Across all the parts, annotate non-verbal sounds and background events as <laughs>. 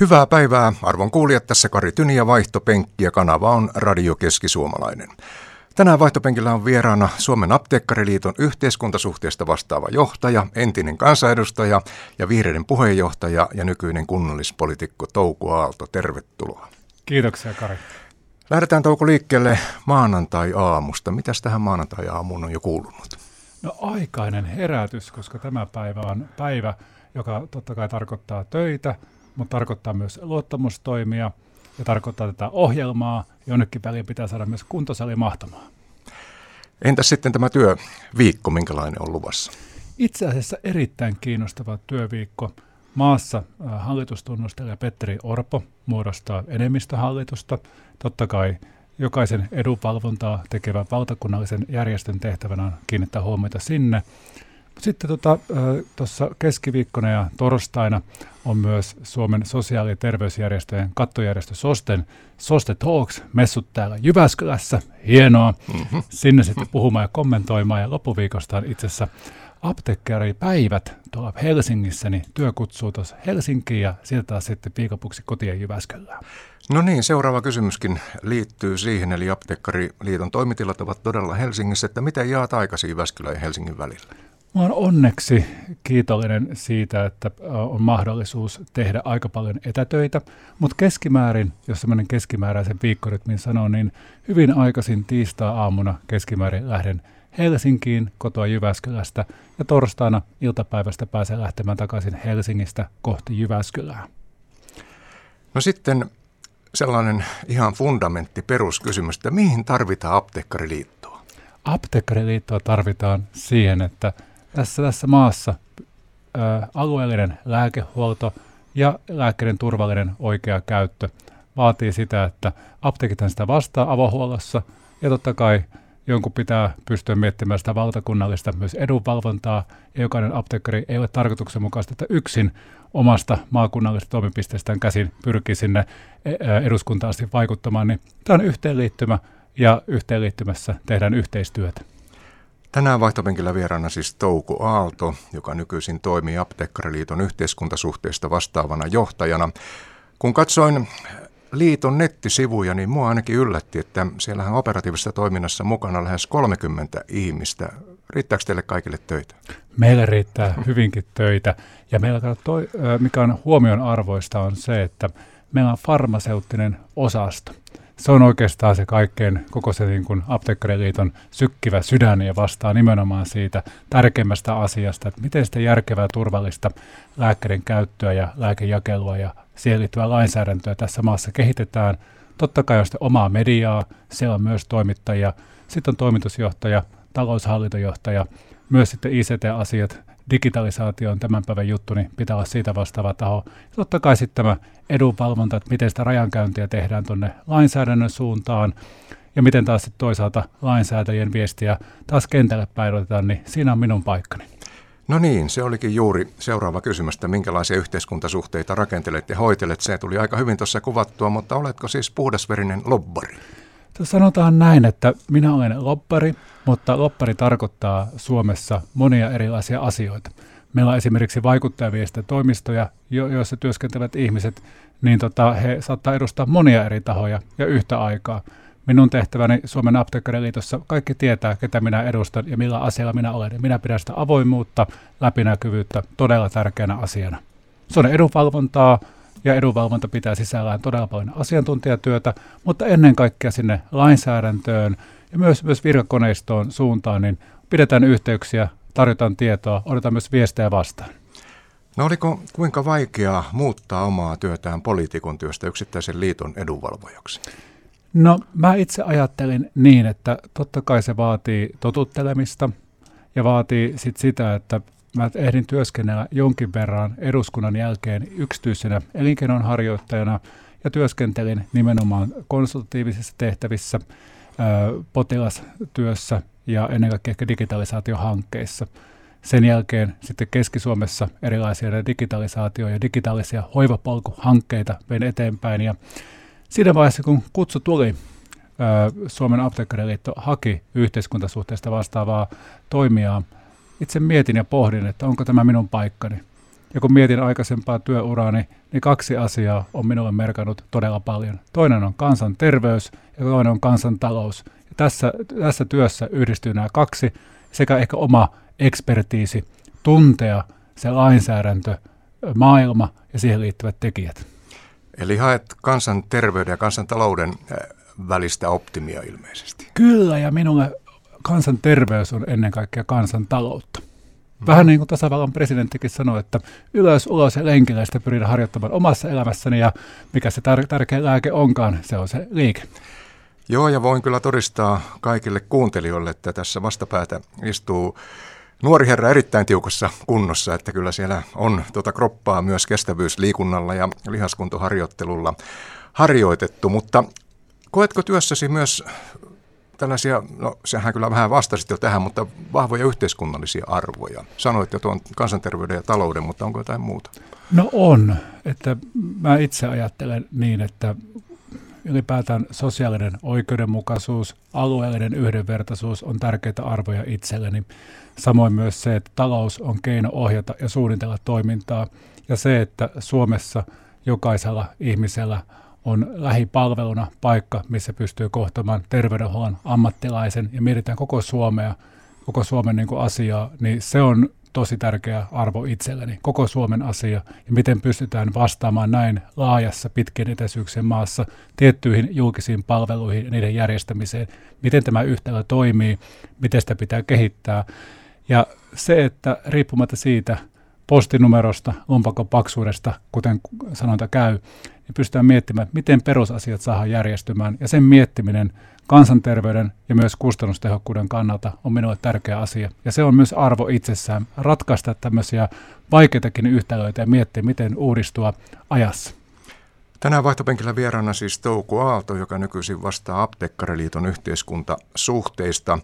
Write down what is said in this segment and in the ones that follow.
Hyvää päivää, arvon kuulijat, tässä Kari Tyni ja Vaihtopenkki ja kanava on Radio Keski-Suomalainen. Tänään vaihtopenkillä on vieraana Suomen apteekkariliiton yhteiskuntasuhteesta vastaava johtaja, entinen kansanedustaja ja vihreiden puheenjohtaja ja nykyinen kunnallispolitiikko Touku Aalto. Tervetuloa. Kiitoksia Kari. Lähdetään Touko liikkeelle maanantai-aamusta. Mitäs tähän maanantai-aamuun on jo kuulunut? No aikainen herätys, koska tämä päivä on päivä, joka totta kai tarkoittaa töitä, mutta tarkoittaa myös luottamustoimia ja tarkoittaa tätä ohjelmaa. Jonnekin väliin pitää saada myös kuntosali mahtamaan. Entäs sitten tämä työviikko, minkälainen on luvassa? Itse asiassa erittäin kiinnostava työviikko. Maassa äh, hallitustunnustelija Petteri Orpo muodostaa enemmistöhallitusta. Totta kai jokaisen edunvalvontaa tekevän valtakunnallisen järjestön tehtävänä on kiinnittää huomiota sinne. Sitten tuossa tota, keskiviikkona ja torstaina on myös Suomen sosiaali- ja terveysjärjestöjen kattojärjestö SOSTEN SOSTE Talks messut täällä Jyväskylässä. Hienoa. Mm-hmm. Sinne sitten puhumaan ja kommentoimaan. Ja loppuviikosta on itse asiassa apteekkaripäivät tuolla Helsingissä, niin työ kutsuu tuossa Helsinkiin ja sieltä taas sitten viikonpuksi kotiin Jyväskylään. No niin, seuraava kysymyskin liittyy siihen, eli Apteekkariliiton toimitilat ovat todella Helsingissä, että miten jaat aikasi Jyväskylän ja Helsingin välillä? Mä olen onneksi kiitollinen siitä, että on mahdollisuus tehdä aika paljon etätöitä, mutta keskimäärin, jos semmoinen keskimääräisen viikkorytmin sanoo, niin hyvin aikaisin tiistaa-aamuna keskimäärin lähden Helsinkiin kotoa Jyväskylästä ja torstaina iltapäivästä pääsen lähtemään takaisin Helsingistä kohti Jyväskylää. No sitten sellainen ihan fundamentti peruskysymys, että mihin tarvitaan apteekkariliittoa? Apteekkariliittoa tarvitaan siihen, että tässä, tässä maassa ä, alueellinen lääkehuolto ja lääkkeiden turvallinen oikea käyttö vaatii sitä, että apteekit sitä vastaa avohuollossa ja totta kai jonkun pitää pystyä miettimään sitä valtakunnallista myös edunvalvontaa, ja jokainen apteekkari ei ole tarkoituksenmukaista, että yksin omasta maakunnallisesta toimipisteestään käsin pyrkii sinne e, eduskuntaan asti vaikuttamaan, niin tämä on yhteenliittymä, ja yhteenliittymässä tehdään yhteistyötä. Tänään vaihtopenkillä vieraana siis Touku Aalto, joka nykyisin toimii Apteekkariliiton yhteiskuntasuhteista vastaavana johtajana. Kun katsoin liiton nettisivuja, niin mua ainakin yllätti, että siellähän operatiivisessa toiminnassa mukana lähes 30 ihmistä. Riittääkö teille kaikille töitä? Meillä riittää hyvinkin töitä. Ja meillä toi, mikä on huomion arvoista on se, että meillä on farmaseuttinen osasto. Se on oikeastaan se kaikkein koko se niin kuin apteekkariliiton sykkivä sydän ja vastaa nimenomaan siitä tärkeimmästä asiasta, että miten sitä järkevää turvallista lääkkeiden käyttöä ja lääkejakelua ja siihen liittyvää lainsäädäntöä tässä maassa kehitetään. Totta kai on sitten omaa mediaa, siellä on myös toimittajia, sitten on toimitusjohtaja, taloushallintojohtaja, myös sitten ICT-asiat, digitalisaatio on tämän päivän juttu, niin pitää olla siitä vastaava taho. Ja totta kai sitten tämä edunvalvonta, että miten sitä rajankäyntiä tehdään tuonne lainsäädännön suuntaan, ja miten taas sitten toisaalta lainsäätäjien viestiä taas kentälle päivitetään, niin siinä on minun paikkani. No niin, se olikin juuri seuraava kysymys, että minkälaisia yhteiskuntasuhteita rakentelet ja hoitelet. Se tuli aika hyvin tuossa kuvattua, mutta oletko siis puhdasverinen lobbari? Sanotaan näin, että minä olen loppari, mutta loppari tarkoittaa Suomessa monia erilaisia asioita. Meillä on esimerkiksi toimistoja, joissa työskentelevät ihmiset, niin tota, he saattaa edustaa monia eri tahoja ja yhtä aikaa. Minun tehtäväni Suomen apteekkariliitossa kaikki tietää, ketä minä edustan ja millä asialla minä olen. Minä pidän sitä avoimuutta, läpinäkyvyyttä todella tärkeänä asiana. Se on edunvalvontaa, ja edunvalvonta pitää sisällään todella paljon asiantuntijatyötä, mutta ennen kaikkea sinne lainsäädäntöön ja myös, myös virkakoneistoon suuntaan, niin pidetään yhteyksiä, tarjotaan tietoa, odotetaan myös viestejä vastaan. No oliko kuinka vaikeaa muuttaa omaa työtään poliitikon työstä yksittäisen liiton edunvalvojaksi? No mä itse ajattelin niin, että totta kai se vaatii totuttelemista ja vaatii sit sitä, että mä ehdin työskennellä jonkin verran eduskunnan jälkeen yksityisenä elinkeinonharjoittajana ja työskentelin nimenomaan konsultatiivisissa tehtävissä, potilastyössä ja ennen kaikkea ehkä digitalisaatiohankkeissa. Sen jälkeen sitten Keski-Suomessa erilaisia digitalisaatio- ja digitaalisia hoivapolkuhankkeita vein eteenpäin. Ja siinä vaiheessa, kun kutsu tuli, Suomen apteekkariliitto haki yhteiskuntasuhteesta vastaavaa toimijaa – itse mietin ja pohdin, että onko tämä minun paikkani. Ja kun mietin aikaisempaa työuraani, niin kaksi asiaa on minulle merkannut todella paljon. Toinen on kansanterveys ja toinen on kansantalous. Ja tässä, tässä työssä yhdistyy nämä kaksi sekä ehkä oma ekspertiisi tuntea se lainsäädäntö, maailma ja siihen liittyvät tekijät. Eli haet kansanterveyden ja kansantalouden välistä optimia ilmeisesti. Kyllä, ja minulle kansanterveys on ennen kaikkea kansantaloutta. Vähän niin kuin tasavallan presidenttikin sanoi, että ylös, ulos ja lenkillä sitä pyritään harjoittamaan omassa elämässäni ja mikä se tar- tärkeä lääke onkaan, se on se liike. Joo, ja voin kyllä todistaa kaikille kuuntelijoille, että tässä vastapäätä istuu nuori herra erittäin tiukassa kunnossa, että kyllä siellä on tuota kroppaa myös kestävyysliikunnalla ja lihaskuntoharjoittelulla harjoitettu, mutta koetko työssäsi myös tällaisia, no sehän kyllä vähän vastasit jo tähän, mutta vahvoja yhteiskunnallisia arvoja. Sanoit jo tuon kansanterveyden ja talouden, mutta onko jotain muuta? No on, että mä itse ajattelen niin, että ylipäätään sosiaalinen oikeudenmukaisuus, alueellinen yhdenvertaisuus on tärkeitä arvoja itselleni. Samoin myös se, että talous on keino ohjata ja suunnitella toimintaa ja se, että Suomessa jokaisella ihmisellä on lähipalveluna paikka, missä pystyy kohtamaan terveydenhuollon ammattilaisen ja mietitään koko Suomea, koko Suomen niin kuin asiaa, niin se on tosi tärkeä arvo itselleni, koko Suomen asia, ja miten pystytään vastaamaan näin laajassa pitkien etäisyyksien maassa tiettyihin julkisiin palveluihin ja niiden järjestämiseen, miten tämä yhtälö toimii, miten sitä pitää kehittää. Ja se, että riippumatta siitä postinumerosta, lompakon paksuudesta, kuten sanonta käy, niin pystytään miettimään, miten perusasiat saadaan järjestymään. Ja sen miettiminen kansanterveyden ja myös kustannustehokkuuden kannalta on minulle tärkeä asia. Ja se on myös arvo itsessään, ratkaista tämmöisiä vaikeitakin yhtälöitä ja miettiä, miten uudistua ajassa. Tänään vaihtopenkillä vieraana siis Touku Aalto, joka nykyisin vastaa Apteekkariliiton yhteiskuntasuhteista.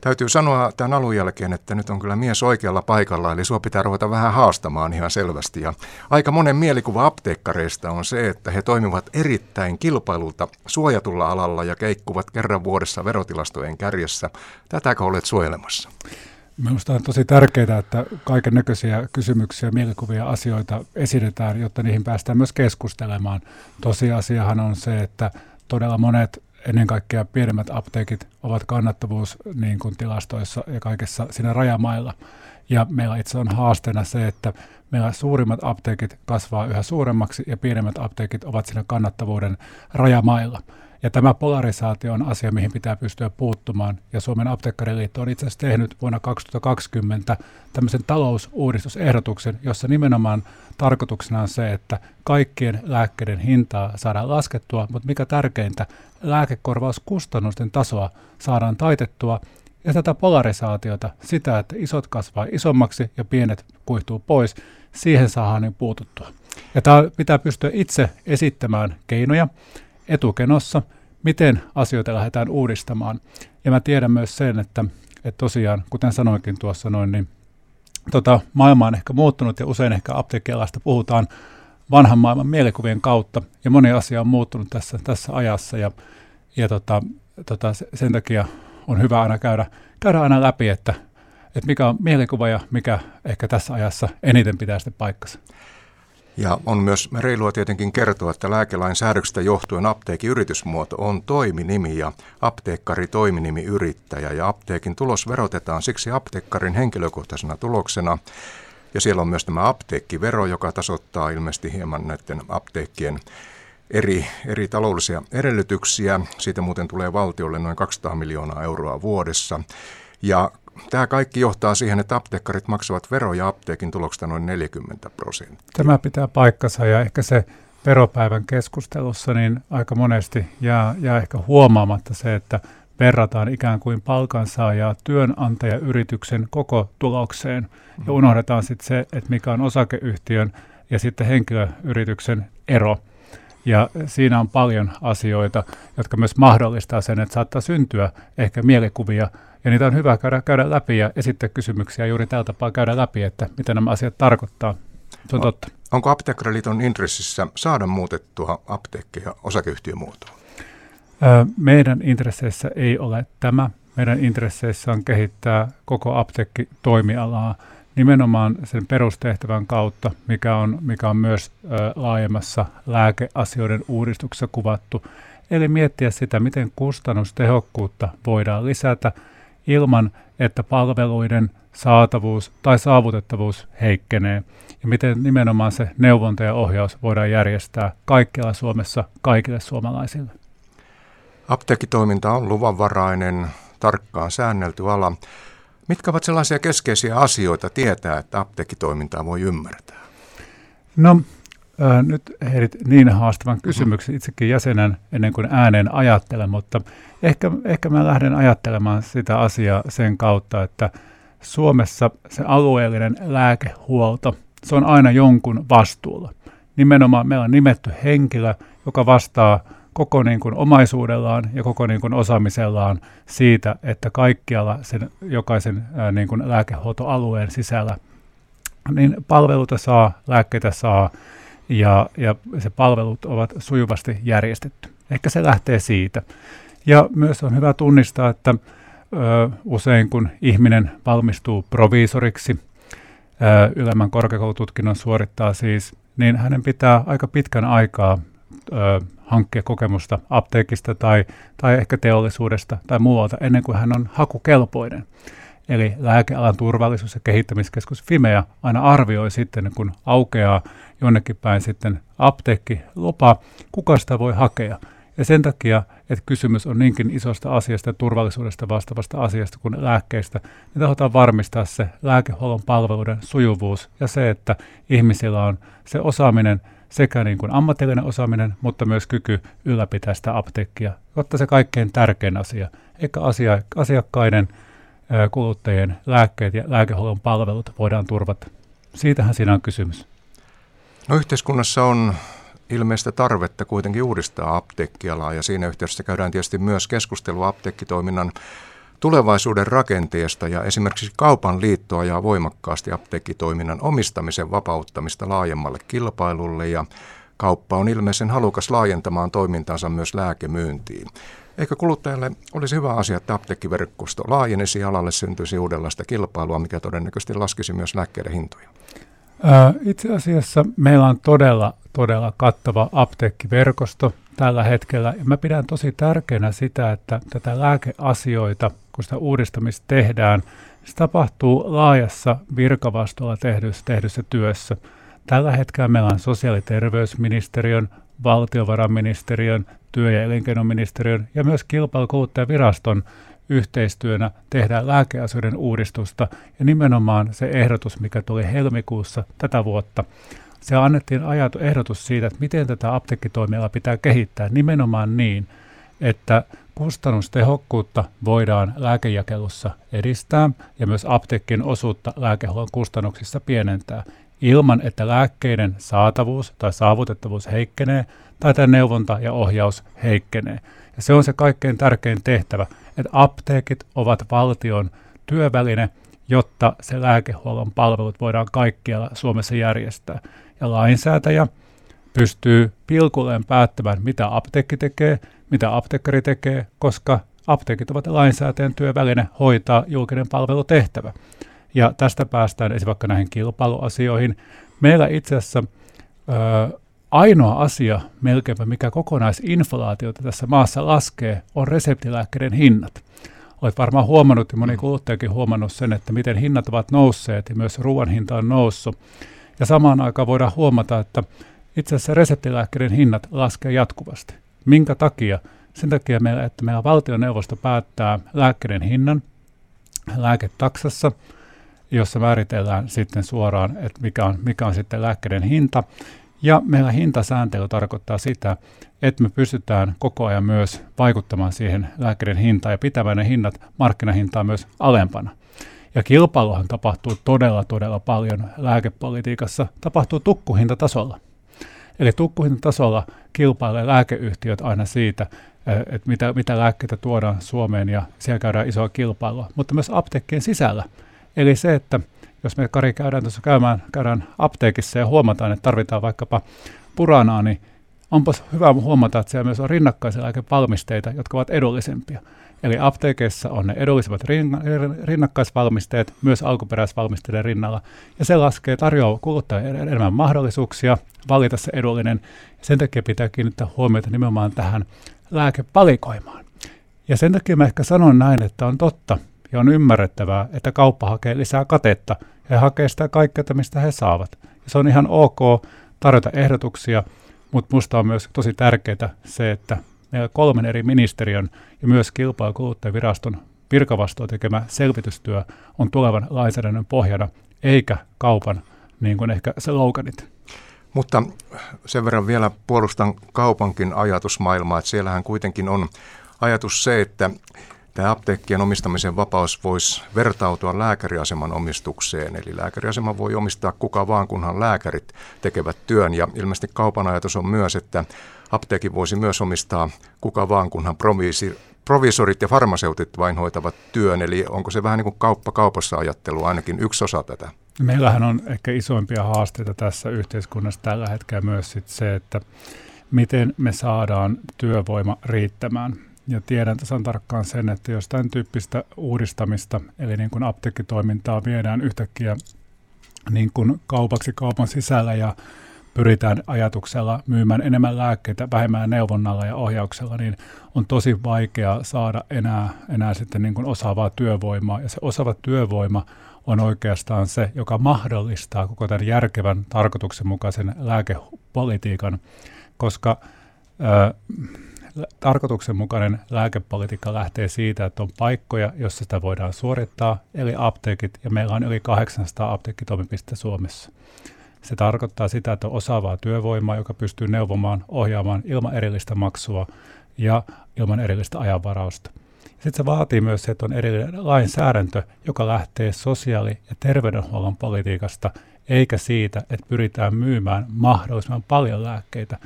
Täytyy sanoa tämän alun jälkeen, että nyt on kyllä mies oikealla paikalla, eli sua pitää ruveta vähän haastamaan ihan selvästi. Ja aika monen mielikuva apteekkareista on se, että he toimivat erittäin kilpailulta suojatulla alalla ja keikkuvat kerran vuodessa verotilastojen kärjessä. Tätäkö olet suojelemassa? Minusta on tosi tärkeää, että kaiken näköisiä kysymyksiä, mielikuvia, asioita esitetään, jotta niihin päästään myös keskustelemaan. Tosiasiahan on se, että todella monet ennen kaikkea pienemmät apteekit ovat kannattavuus niin kuin tilastoissa ja kaikessa siinä rajamailla. Ja meillä itse on haasteena se, että meillä suurimmat apteekit kasvaa yhä suuremmaksi ja pienemmät apteekit ovat siinä kannattavuuden rajamailla. Ja tämä polarisaatio on asia, mihin pitää pystyä puuttumaan. Ja Suomen apteekkariliitto on itse asiassa tehnyt vuonna 2020 tämmöisen talousuudistusehdotuksen, jossa nimenomaan tarkoituksena on se, että kaikkien lääkkeiden hintaa saadaan laskettua, mutta mikä tärkeintä, lääkekorvauskustannusten tasoa saadaan taitettua ja tätä polarisaatiota, sitä, että isot kasvaa isommaksi ja pienet kuihtuu pois, siihen saadaan niin puututtua. Ja tämä pitää pystyä itse esittämään keinoja etukenossa, miten asioita lähdetään uudistamaan. Ja mä tiedän myös sen, että, että tosiaan, kuten sanoinkin tuossa noin, niin tota, maailma on ehkä muuttunut ja usein ehkä apteekkialasta puhutaan vanhan maailman mielikuvien kautta ja moni asia on muuttunut tässä, tässä ajassa ja, ja tota, tota, sen takia on hyvä aina käydä, käydä aina läpi, että, että mikä on mielikuva ja mikä ehkä tässä ajassa eniten pitää sitten paikkansa. Ja on myös reilua tietenkin kertoa, että lääkelain säädöksistä johtuen apteekin yritysmuoto on toiminimi ja apteekkari toiminimi yrittäjä. Ja apteekin tulos verotetaan siksi apteekkarin henkilökohtaisena tuloksena. Ja siellä on myös tämä apteekkivero, joka tasoittaa ilmeisesti hieman näiden apteekkien eri, eri taloudellisia edellytyksiä. Siitä muuten tulee valtiolle noin 200 miljoonaa euroa vuodessa. Ja tämä kaikki johtaa siihen, että apteekkarit maksavat veroja apteekin tuloksesta noin 40 prosenttia. Tämä pitää paikkansa ja ehkä se veropäivän keskustelussa niin aika monesti jää, jää ehkä huomaamatta se, että verrataan ikään kuin palkansaajaa työnantajayrityksen koko tulokseen ja mm. unohdetaan sitten se, että mikä on osakeyhtiön ja sitten henkilöyrityksen ero. Ja siinä on paljon asioita, jotka myös mahdollistaa sen, että saattaa syntyä ehkä mielikuvia ja niitä on hyvä käydä, käydä läpi ja esittää kysymyksiä juuri tällä tapaa käydä läpi, että mitä nämä asiat tarkoittaa. Se on totta. Onko Apteekkariliiton intressissä saada muutettua apteekkeja osakeyhtiömuotoon? Meidän intresseissä ei ole tämä. Meidän intresseissä on kehittää koko apteekkitoimialaa nimenomaan sen perustehtävän kautta, mikä on, mikä on myös ö, laajemmassa lääkeasioiden uudistuksessa kuvattu. Eli miettiä sitä, miten kustannustehokkuutta voidaan lisätä ilman, että palveluiden saatavuus tai saavutettavuus heikkenee ja miten nimenomaan se neuvonta ja ohjaus voidaan järjestää kaikkialla Suomessa kaikille suomalaisille. Apteekitoiminta on luvanvarainen, tarkkaan säännelty ala. Mitkä ovat sellaisia keskeisiä asioita tietää, että apteekitoimintaa voi ymmärtää? No äh, nyt heidät niin haastavan kysymyksen itsekin jäsenen ennen kuin ääneen ajattelen, mutta ehkä, ehkä mä lähden ajattelemaan sitä asiaa sen kautta, että Suomessa se alueellinen lääkehuolto, se on aina jonkun vastuulla. Nimenomaan meillä on nimetty henkilö, joka vastaa koko niin kuin omaisuudellaan ja koko niin kuin osaamisellaan siitä, että kaikkialla sen jokaisen ää, niin kuin lääkehuoltoalueen sisällä niin palveluita saa, lääkkeitä saa ja, ja se palvelut ovat sujuvasti järjestetty. Ehkä se lähtee siitä. Ja myös on hyvä tunnistaa, että ö, usein kun ihminen valmistuu proviisoriksi, ö, ylemmän korkeakoulututkinnon suorittaa siis, niin hänen pitää aika pitkän aikaa ö, hankkia kokemusta apteekista tai, tai ehkä teollisuudesta tai muualta ennen kuin hän on hakukelpoinen. Eli lääkealan turvallisuus- ja kehittämiskeskus Fimea aina arvioi sitten, kun aukeaa jonnekin päin sitten apteekkilupa, kuka sitä voi hakea. Ja sen takia, että kysymys on niinkin isosta asiasta ja turvallisuudesta vastaavasta asiasta kuin lääkkeistä, niin tahdotaan varmistaa se lääkehuollon palveluiden sujuvuus ja se, että ihmisillä on se osaaminen – sekä niin kuin ammatillinen osaaminen, mutta myös kyky ylläpitää sitä apteekkia, jotta se kaikkein tärkein asia, eikä asia, asiakkaiden, kuluttajien lääkkeet ja lääkehuollon palvelut voidaan turvata. Siitähän siinä on kysymys. No yhteiskunnassa on ilmeistä tarvetta kuitenkin uudistaa apteekkialaa ja siinä yhteydessä käydään tietysti myös keskustelua apteekkitoiminnan tulevaisuuden rakenteesta ja esimerkiksi kaupan liitto ajaa voimakkaasti apteekkitoiminnan omistamisen vapauttamista laajemmalle kilpailulle ja kauppa on ilmeisen halukas laajentamaan toimintansa myös lääkemyyntiin. Eikö kuluttajalle olisi hyvä asia, että apteekkiverkosto laajenisi alalle syntyisi uudenlaista kilpailua, mikä todennäköisesti laskisi myös lääkkeiden hintoja? Itse asiassa meillä on todella, todella kattava apteekkiverkosto tällä hetkellä. Ja mä pidän tosi tärkeänä sitä, että tätä lääkeasioita, kun sitä uudistamista tehdään, se tapahtuu laajassa virkavastuulla tehdyssä, tehdyssä työssä. Tällä hetkellä meillä on sosiaali- ja terveysministeriön, valtiovarainministeriön, työ- ja elinkeinoministeriön ja myös kilpailukuluttajviraston yhteistyönä tehdään lääkeasioiden uudistusta. Ja nimenomaan se ehdotus, mikä tuli helmikuussa tätä vuotta, se annettiin ajatu, ehdotus siitä, että miten tätä apteekkitoimialaa pitää kehittää nimenomaan niin, että kustannustehokkuutta voidaan lääkejakelussa edistää ja myös apteekin osuutta lääkehuollon kustannuksissa pienentää. Ilman, että lääkkeiden saatavuus tai saavutettavuus heikkenee tai tämä neuvonta ja ohjaus heikkenee. Ja se on se kaikkein tärkein tehtävä, että apteekit ovat valtion työväline, jotta se lääkehuollon palvelut voidaan kaikkialla Suomessa järjestää ja lainsäätäjä pystyy pilkulleen päättämään, mitä apteekki tekee, mitä apteekkari tekee, koska apteekit ovat lainsäätäjän työväline hoitaa julkinen palvelutehtävä. Ja tästä päästään esimerkiksi näihin kilpailuasioihin. Meillä itse asiassa ö, ainoa asia melkeinpä, mikä kokonaisinflaatiota tässä maassa laskee, on reseptilääkkeiden hinnat. Olet varmaan huomannut ja moni kuluttajakin huomannut sen, että miten hinnat ovat nousseet ja myös ruoan hinta on noussut. Ja samaan aikaan voidaan huomata, että itse asiassa reseptilääkkeiden hinnat laskee jatkuvasti. Minkä takia? Sen takia, meillä, että meillä valtioneuvosto päättää lääkkeiden hinnan lääketaksassa, jossa määritellään sitten suoraan, että mikä on, mikä on sitten lääkkeiden hinta. Ja meillä hintasääntely tarkoittaa sitä, että me pystytään koko ajan myös vaikuttamaan siihen lääkkeiden hintaan ja pitämään ne hinnat markkinahintaa myös alempana. Ja kilpailuhan tapahtuu todella, todella paljon lääkepolitiikassa, tapahtuu tukkuhintatasolla. Eli tukkuhintatasolla kilpailee lääkeyhtiöt aina siitä, että mitä, mitä lääkkeitä tuodaan Suomeen ja siellä käydään isoa kilpailua, mutta myös apteekkien sisällä. Eli se, että jos me Kari käydään tuossa käymään, käydään apteekissa ja huomataan, että tarvitaan vaikkapa puranaa, niin onpas hyvä huomata, että siellä myös on rinnakkaisia lääkevalmisteita, jotka ovat edullisempia. Eli apteekeissa on ne edullisemmat rinnakkaisvalmisteet myös alkuperäisvalmisteiden rinnalla, ja se laskee tarjoaa kuluttajille enemmän mahdollisuuksia valita se edullinen. Sen takia pitää kiinnittää huomiota nimenomaan tähän lääkepalikoimaan. Ja sen takia mä ehkä sanon näin, että on totta ja on ymmärrettävää, että kauppa hakee lisää katetta ja hakee sitä kaikkea, mistä he saavat. Ja se on ihan ok tarjota ehdotuksia, mutta minusta on myös tosi tärkeää se, että kolmen eri ministeriön ja myös kilpailu- ja kuluttajaviraston virkavastuun tekemä selvitystyö on tulevan lainsäädännön pohjana, eikä kaupan niin kuin ehkä sloganit. Mutta sen verran vielä puolustan kaupankin ajatusmaailmaa, että siellähän kuitenkin on ajatus se, että tämä apteekkien omistamisen vapaus voisi vertautua lääkäriaseman omistukseen. Eli lääkäriasema voi omistaa kuka vaan, kunhan lääkärit tekevät työn. Ja ilmeisesti kaupan ajatus on myös, että apteekin voisi myös omistaa kuka vaan, kunhan proviisi, provisorit ja farmaseutit vain hoitavat työn. Eli onko se vähän niin kuin kauppa kaupassa ajattelu, ainakin yksi osa tätä? Meillähän on ehkä isoimpia haasteita tässä yhteiskunnassa tällä hetkellä myös sit se, että miten me saadaan työvoima riittämään. Ja tiedän tasan tarkkaan sen, että jos tämän tyyppistä uudistamista, eli niin kuin apteekkitoimintaa viedään yhtäkkiä niin kuin kaupaksi kaupan sisällä ja pyritään ajatuksella myymään enemmän lääkkeitä vähemmän neuvonnalla ja ohjauksella, niin on tosi vaikea saada enää, enää sitten niin kuin osaavaa työvoimaa. Ja se osaava työvoima on oikeastaan se, joka mahdollistaa koko tämän järkevän, tarkoituksenmukaisen lääkepolitiikan, koska ö, tarkoituksenmukainen lääkepolitiikka lähtee siitä, että on paikkoja, joissa sitä voidaan suorittaa, eli apteekit, ja meillä on yli 800 apteekkitoimipistettä Suomessa. Se tarkoittaa sitä, että on osaavaa työvoimaa, joka pystyy neuvomaan, ohjaamaan ilman erillistä maksua ja ilman erillistä ajanvarausta. Sitten se vaatii myös se, että on erillinen lainsäädäntö, joka lähtee sosiaali- ja terveydenhuollon politiikasta, eikä siitä, että pyritään myymään mahdollisimman paljon lääkkeitä.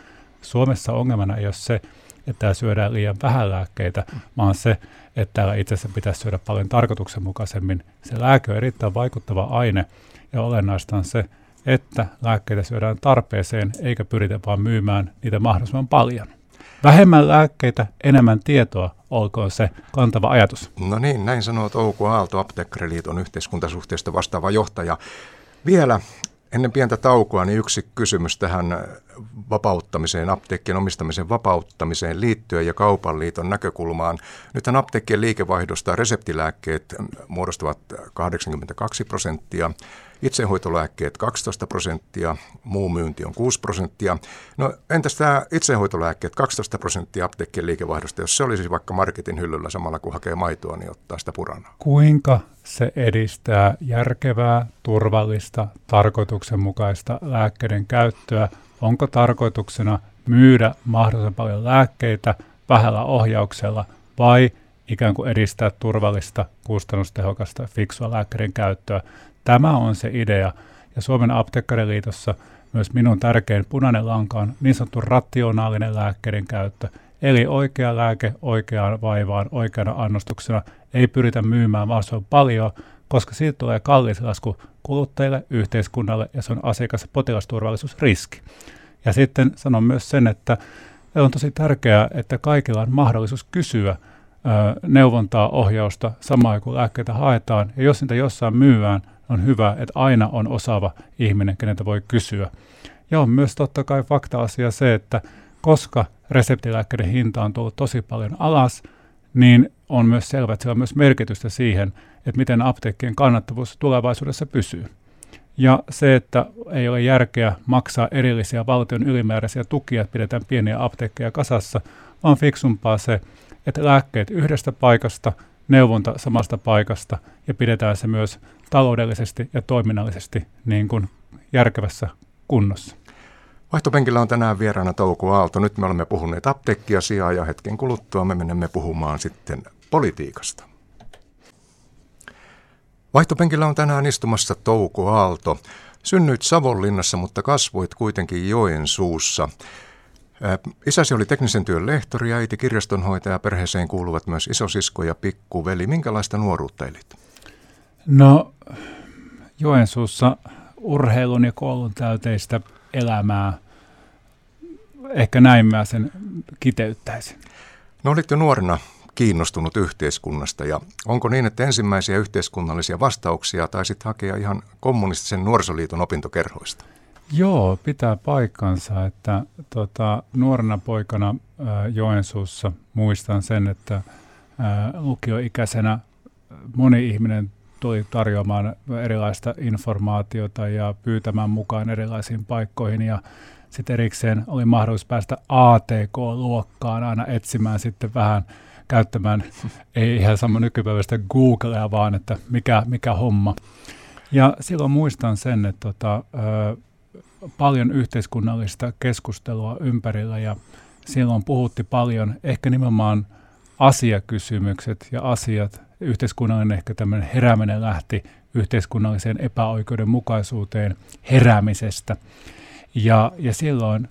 Suomessa ongelmana ei ole se, että täällä syödään liian vähän lääkkeitä, vaan se, että täällä itse asiassa pitäisi syödä paljon tarkoituksenmukaisemmin. Se lääke on erittäin vaikuttava aine, ja olennaista on se, että lääkkeitä syödään tarpeeseen, eikä pyritä vaan myymään niitä mahdollisimman paljon. Vähemmän lääkkeitä, enemmän tietoa, olkoon se kantava ajatus. No niin, näin sanoo Touko Aalto, Apteekkariliiton yhteiskuntasuhteesta vastaava johtaja. Vielä ennen pientä taukoa niin yksi kysymys tähän vapauttamiseen, apteekkien omistamisen vapauttamiseen liittyen ja kaupan liiton näkökulmaan. Nythän apteekkien liikevaihdosta reseptilääkkeet muodostavat 82 prosenttia itsehoitolääkkeet 12 prosenttia, muu myynti on 6 prosenttia. No entäs tämä itsehoitolääkkeet 12 prosenttia apteekkien liikevaihdosta, jos se olisi vaikka marketin hyllyllä samalla kun hakee maitoa, niin ottaa sitä purana. Kuinka se edistää järkevää, turvallista, tarkoituksenmukaista lääkkeiden käyttöä? Onko tarkoituksena myydä mahdollisimman paljon lääkkeitä vähällä ohjauksella vai ikään kuin edistää turvallista, kustannustehokasta, fiksua lääkkeiden käyttöä. Tämä on se idea. Ja Suomen apteekkariliitossa myös minun tärkein punainen lanka on niin sanottu rationaalinen lääkkeiden käyttö. Eli oikea lääke oikeaan vaivaan oikeana annostuksena ei pyritä myymään mahdollisimman paljon, koska siitä tulee kallis lasku kuluttajille, yhteiskunnalle ja se on asiakas- ja potilasturvallisuusriski. Ja sitten sanon myös sen, että on tosi tärkeää, että kaikilla on mahdollisuus kysyä neuvontaa, ohjausta samaan kun lääkkeitä haetaan. Ja jos niitä jossain myyään, on hyvä, että aina on osaava ihminen, keneltä voi kysyä. Ja on myös totta kai fakta-asia se, että koska reseptilääkkeiden hinta on tullut tosi paljon alas, niin on myös selvä, että sillä on myös merkitystä siihen, että miten apteekkien kannattavuus tulevaisuudessa pysyy. Ja se, että ei ole järkeä maksaa erillisiä valtion ylimääräisiä tukia, että pidetään pieniä apteekkeja kasassa, vaan fiksumpaa se, että lääkkeet yhdestä paikasta, neuvonta samasta paikasta ja pidetään se myös taloudellisesti ja toiminnallisesti niin kuin järkevässä kunnossa. Vaihtopenkillä on tänään vieraana Touko Aalto. Nyt me olemme puhuneet apteekkiasiaa ja hetken kuluttua me menemme puhumaan sitten politiikasta. Vaihtopenkillä on tänään istumassa Touko Aalto. Synnyit Savonlinnassa, mutta kasvoit kuitenkin Joensuussa. Isäsi oli teknisen työn lehtori ja äiti kirjastonhoitaja. Perheeseen kuuluvat myös isosisko ja pikkuveli. Minkälaista nuoruutta elit? No Joensuussa urheilun ja koulun täyteistä elämää. Ehkä näin mä sen kiteyttäisin. No olit jo nuorena kiinnostunut yhteiskunnasta. Ja onko niin, että ensimmäisiä yhteiskunnallisia vastauksia taisit hakea ihan kommunistisen nuorisoliiton opintokerhoista? Joo, pitää paikkansa, että tota, nuorena poikana ää, Joensuussa muistan sen, että ää, lukioikäisenä moni ihminen tuli tarjoamaan erilaista informaatiota ja pyytämään mukaan erilaisiin paikkoihin ja sitten erikseen oli mahdollisuus päästä ATK-luokkaan aina etsimään sitten vähän käyttämään, ei ihan sama nykypäiväistä Googlea, vaan että mikä, mikä homma. Ja silloin muistan sen, että tota, ö, paljon yhteiskunnallista keskustelua ympärillä ja silloin puhutti paljon ehkä nimenomaan asiakysymykset ja asiat. Yhteiskunnallinen ehkä tämmöinen herääminen lähti yhteiskunnalliseen epäoikeudenmukaisuuteen heräämisestä. Ja, ja silloin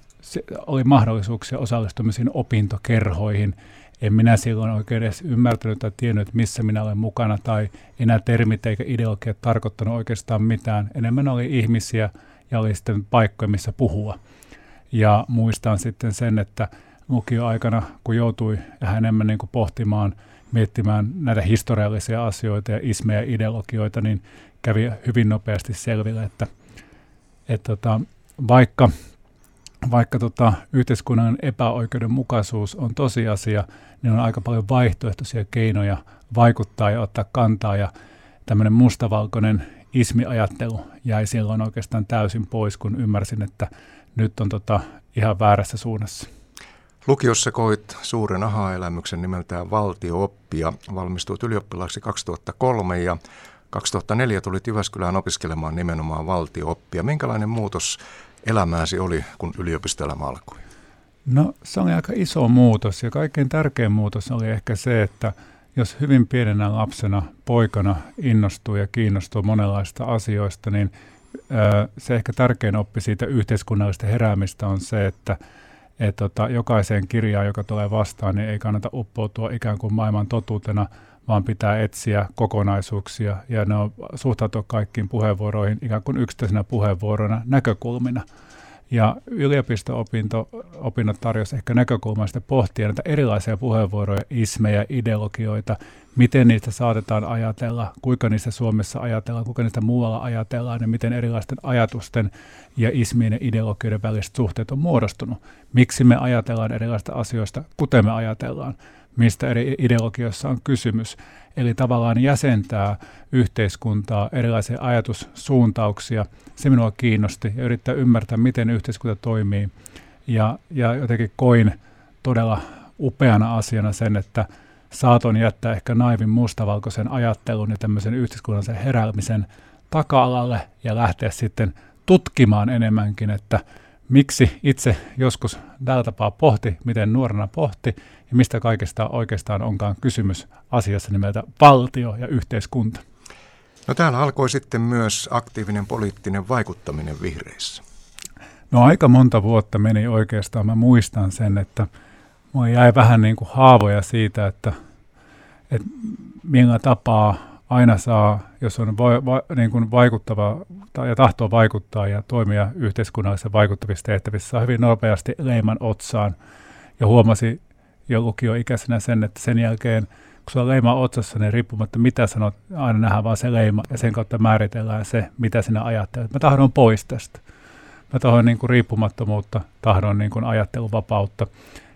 oli mahdollisuuksia osallistumisiin opintokerhoihin. En minä silloin oikein edes ymmärtänyt tai tiennyt, missä minä olen mukana, tai enää termit eikä ideologiat tarkoittanut oikeastaan mitään. Enemmän oli ihmisiä ja oli sitten paikkoja, missä puhua. Ja muistan sitten sen, että lukioaikana, kun joutui vähän enemmän niin kuin pohtimaan, miettimään näitä historiallisia asioita ja ismejä ja ideologioita, niin kävi hyvin nopeasti selville, että, että tota, vaikka, vaikka tota, yhteiskunnan epäoikeudenmukaisuus on tosiasia, niin on aika paljon vaihtoehtoisia keinoja vaikuttaa ja ottaa kantaa, ja tämmöinen mustavalkoinen ismiajattelu jäi silloin oikeastaan täysin pois, kun ymmärsin, että nyt on tota ihan väärässä suunnassa. Lukiossa koit suuren aha-elämyksen nimeltään valtiooppia. Valmistuit ylioppilaaksi 2003 ja 2004 tulit Jyväskylään opiskelemaan nimenomaan valtiooppia. Minkälainen muutos elämääsi oli, kun yliopistoelämä alkoi? No se oli aika iso muutos ja kaikkein tärkein muutos oli ehkä se, että jos hyvin pienenä lapsena, poikana innostuu ja kiinnostuu monenlaista asioista, niin se ehkä tärkein oppi siitä yhteiskunnallista heräämistä on se, että et tota, jokaiseen kirjaan, joka tulee vastaan, niin ei kannata uppoutua ikään kuin maailman totuutena, vaan pitää etsiä kokonaisuuksia. Ja ne on suhtautua kaikkiin puheenvuoroihin ikään kuin yksittäisenä puheenvuorona, näkökulmina – ja yliopisto-opinnot tarjosi ehkä näkökulmasta pohtia näitä erilaisia puheenvuoroja, ismejä, ideologioita, miten niistä saatetaan ajatella, kuinka niistä Suomessa ajatellaan, kuinka niistä muualla ajatellaan ja miten erilaisten ajatusten ja ismien ja ideologioiden väliset suhteet on muodostunut. Miksi me ajatellaan erilaista asioista, kuten me ajatellaan, mistä eri ideologioissa on kysymys. Eli tavallaan jäsentää yhteiskuntaa, erilaisia ajatussuuntauksia. Se minua kiinnosti ja yrittää ymmärtää, miten yhteiskunta toimii. Ja, ja jotenkin koin todella upeana asiana sen, että saatoin jättää ehkä naivin mustavalkoisen ajattelun ja tämmöisen yhteiskunnallisen heräämisen taka-alalle ja lähteä sitten tutkimaan enemmänkin, että miksi itse joskus tällä tapaa pohti, miten nuorena pohti ja mistä kaikesta oikeastaan onkaan kysymys asiassa nimeltä valtio ja yhteiskunta. No täällä alkoi sitten myös aktiivinen poliittinen vaikuttaminen vihreissä. No aika monta vuotta meni oikeastaan. Mä muistan sen, että mulla jäi vähän niin kuin haavoja siitä, että, että millä tapaa aina saa, jos on va, va, niin kuin vaikuttava tai tahtoo vaikuttaa ja toimia yhteiskunnallisessa vaikuttavissa tehtävissä, saa hyvin nopeasti leiman otsaan. Ja huomasi jo lukioikäisenä sen, että sen jälkeen, kun sulla on leima otsassa, niin riippumatta mitä sanot, aina nähdään vaan se leima ja sen kautta määritellään se, mitä sinä ajattelet. Mä tahdon pois tästä. Mä tahdon niin kuin riippumattomuutta, tahdon niin kuin ajatteluvapautta.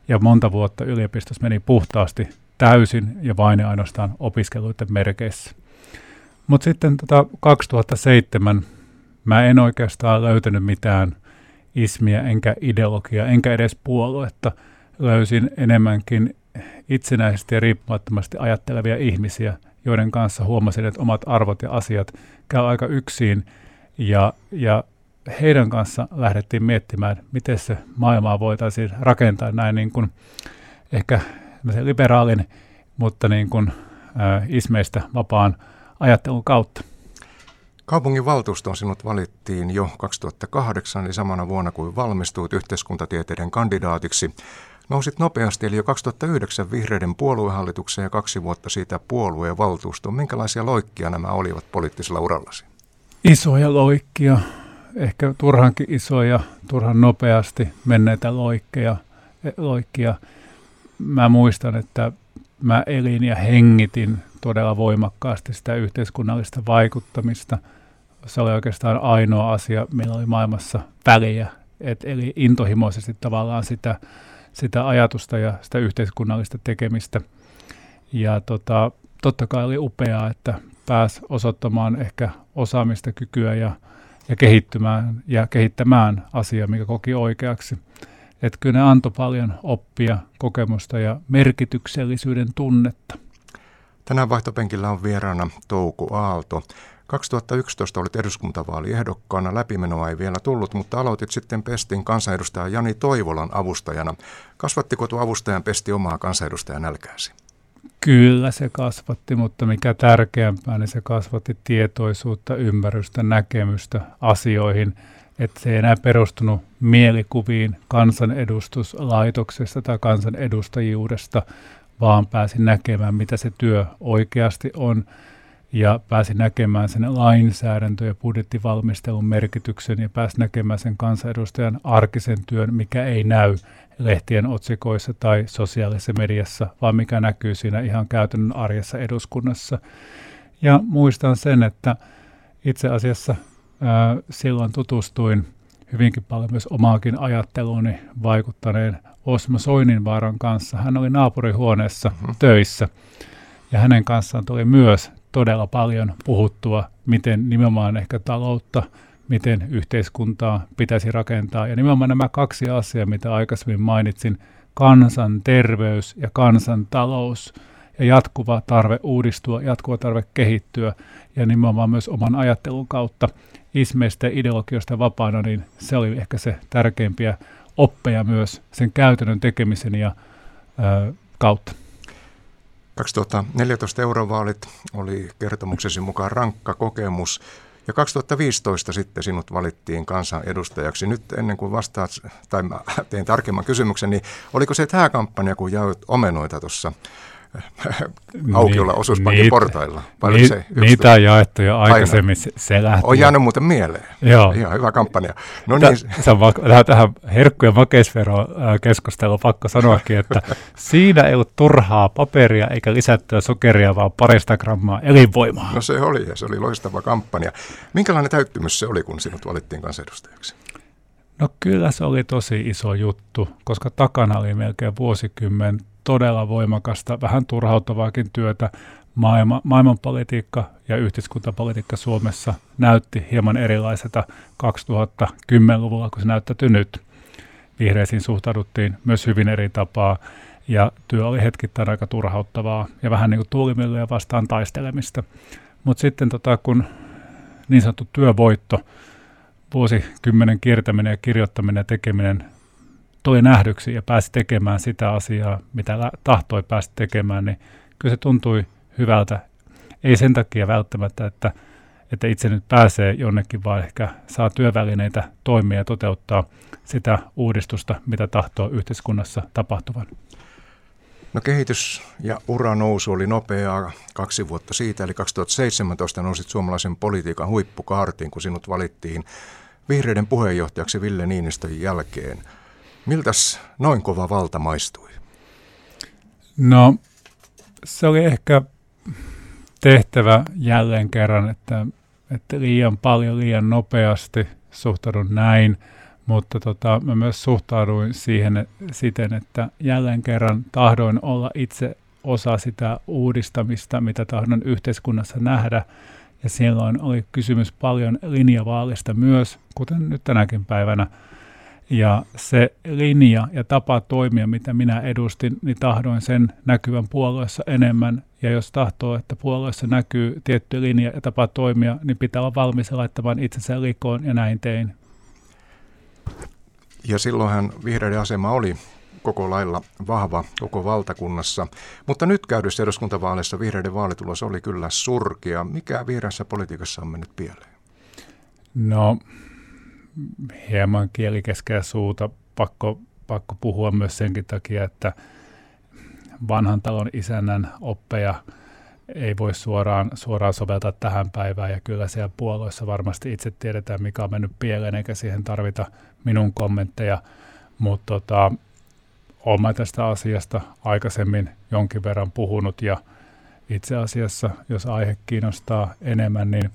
Ja monta vuotta yliopistossa meni puhtaasti täysin ja vain ja ainoastaan opiskeluiden merkeissä. Mutta sitten tota 2007 mä en oikeastaan löytänyt mitään ismiä, enkä ideologiaa, enkä edes puoluetta. Löysin enemmänkin itsenäisesti ja riippumattomasti ajattelevia ihmisiä, joiden kanssa huomasin, että omat arvot ja asiat käy aika yksin. Ja, ja heidän kanssa lähdettiin miettimään, miten se maailmaa voitaisiin rakentaa näin niin kuin ehkä liberaalin, mutta niin kuin, äh, ismeistä vapaan ajattelun kautta. Kaupungin valtuustoon sinut valittiin jo 2008, eli samana vuonna kuin valmistuit yhteiskuntatieteiden kandidaatiksi. Nousit nopeasti, eli jo 2009 vihreiden puoluehallitukseen ja kaksi vuotta siitä puolueen valtuustoon. Minkälaisia loikkia nämä olivat poliittisella urallasi? Isoja loikkia, ehkä turhankin isoja, turhan nopeasti menneitä loikkeja, loikkia. Mä muistan, että mä elin ja hengitin todella voimakkaasti sitä yhteiskunnallista vaikuttamista. Se oli oikeastaan ainoa asia, millä oli maailmassa väliä, et eli intohimoisesti tavallaan sitä, sitä ajatusta ja sitä yhteiskunnallista tekemistä. Ja tota, totta kai oli upeaa, että pääsi osoittamaan ehkä osaamista, kykyä ja, ja kehittymään ja kehittämään asiaa, mikä koki oikeaksi. Että kyllä ne antoi paljon oppia, kokemusta ja merkityksellisyyden tunnetta. Tänään vaihtopenkillä on vieraana Touku Aalto. 2011 olit eduskuntavaaliehdokkaana, läpimenoa ei vielä tullut, mutta aloitit sitten Pestin kansanedustaja Jani Toivolan avustajana. Kasvattiko tuo avustajan Pesti omaa kansanedustajan nälkääsi? Kyllä se kasvatti, mutta mikä tärkeämpää, niin se kasvatti tietoisuutta, ymmärrystä, näkemystä asioihin, että se ei enää perustunut mielikuviin kansanedustuslaitoksesta tai kansanedustajuudesta, vaan pääsin näkemään, mitä se työ oikeasti on ja pääsin näkemään sen lainsäädäntö- ja budjettivalmistelun merkityksen ja pääsin näkemään sen kansanedustajan arkisen työn, mikä ei näy lehtien otsikoissa tai sosiaalisessa mediassa, vaan mikä näkyy siinä ihan käytännön arjessa eduskunnassa. Ja muistan sen, että itse asiassa silloin tutustuin hyvinkin paljon myös omaakin ajatteluuni vaikuttaneen Osmo Soininvaaran kanssa. Hän oli naapurihuoneessa mm-hmm. töissä ja hänen kanssaan tuli myös todella paljon puhuttua, miten nimenomaan ehkä taloutta, miten yhteiskuntaa pitäisi rakentaa. Ja nimenomaan nämä kaksi asiaa, mitä aikaisemmin mainitsin, kansanterveys ja kansantalous ja jatkuva tarve uudistua, jatkuva tarve kehittyä ja nimenomaan myös oman ajattelun kautta ismeistä ja ideologioista vapaana, niin se oli ehkä se tärkeimpiä oppeja myös sen käytännön tekemisen ja ö, kautta. 2014 eurovaalit oli kertomuksesi mukaan rankka kokemus. Ja 2015 sitten sinut valittiin kansanedustajaksi. Nyt ennen kuin vastaat, tai mä tein tarkemman kysymyksen, niin oliko se tämä kampanja, kun jaoit omenoita tuossa aukiolla osuuspankin niitä, portailla. Ni, se niitä on jaettu jo aikaisemmin, se, se lähti. On jäänyt muuten mieleen. Joo. Ihan hyvä kampanja. No niin. Se on va- tähän herkku- ja makeisvero-keskusteluun pakko sanoakin, että <laughs> siinä ei ollut turhaa paperia eikä lisättyä sokeria, vaan parista grammaa elinvoimaa. No se oli ja se oli loistava kampanja. Minkälainen täyttymys se oli, kun sinut valittiin kansanedustajaksi? No kyllä se oli tosi iso juttu, koska takana oli melkein vuosikymmen todella voimakasta, vähän turhauttavaakin työtä. Maailma, maailmanpolitiikka ja yhteiskuntapolitiikka Suomessa näytti hieman erilaiselta 2010-luvulla, kun se näyttäytyi nyt. Vihreisiin suhtauduttiin myös hyvin eri tapaa ja työ oli hetkittäin aika turhauttavaa ja vähän niin kuin tuulimyllyjä vastaan taistelemista. Mutta sitten tota, kun niin sanottu työvoitto, vuosikymmenen kiertäminen ja kirjoittaminen ja tekeminen tuli nähdyksi ja pääsi tekemään sitä asiaa, mitä tahtoi päästä tekemään, niin kyllä se tuntui hyvältä. Ei sen takia välttämättä, että, että itse nyt pääsee jonnekin, vaan ehkä saa työvälineitä toimia ja toteuttaa sitä uudistusta, mitä tahtoo yhteiskunnassa tapahtuvan. No kehitys ja uranousu oli nopeaa kaksi vuotta siitä, eli 2017 nousit suomalaisen politiikan huippukaartiin, kun sinut valittiin vihreiden puheenjohtajaksi Ville Niinistön jälkeen – Miltäs noin kova valta maistui? No se oli ehkä tehtävä jälleen kerran, että, että liian paljon, liian nopeasti suhtaudun näin, mutta tota, mä myös suhtauduin siihen siten, että jälleen kerran tahdoin olla itse osa sitä uudistamista, mitä tahdon yhteiskunnassa nähdä, ja silloin oli kysymys paljon linjavaalista myös, kuten nyt tänäkin päivänä – ja se linja ja tapa toimia, mitä minä edustin, niin tahdoin sen näkyvän puolueessa enemmän. Ja jos tahtoo, että puolueessa näkyy tietty linja ja tapa toimia, niin pitää olla valmis laittamaan itsensä likoon, ja näin tein. Ja silloinhan vihreiden asema oli koko lailla vahva koko valtakunnassa. Mutta nyt käydyssä eduskuntavaaleissa vihreiden vaalitulos oli kyllä surkea. Mikä vihreässä politiikassa on mennyt pieleen? No, hieman kieli keskellä suuta. Pakko, pakko puhua myös senkin takia, että vanhan talon isännän oppeja ei voi suoraan, suoraan soveltaa tähän päivään, ja kyllä siellä puolueessa varmasti itse tiedetään, mikä on mennyt pieleen, eikä siihen tarvita minun kommentteja, mutta tota, olen tästä asiasta aikaisemmin jonkin verran puhunut. Ja itse asiassa, jos aihe kiinnostaa enemmän, niin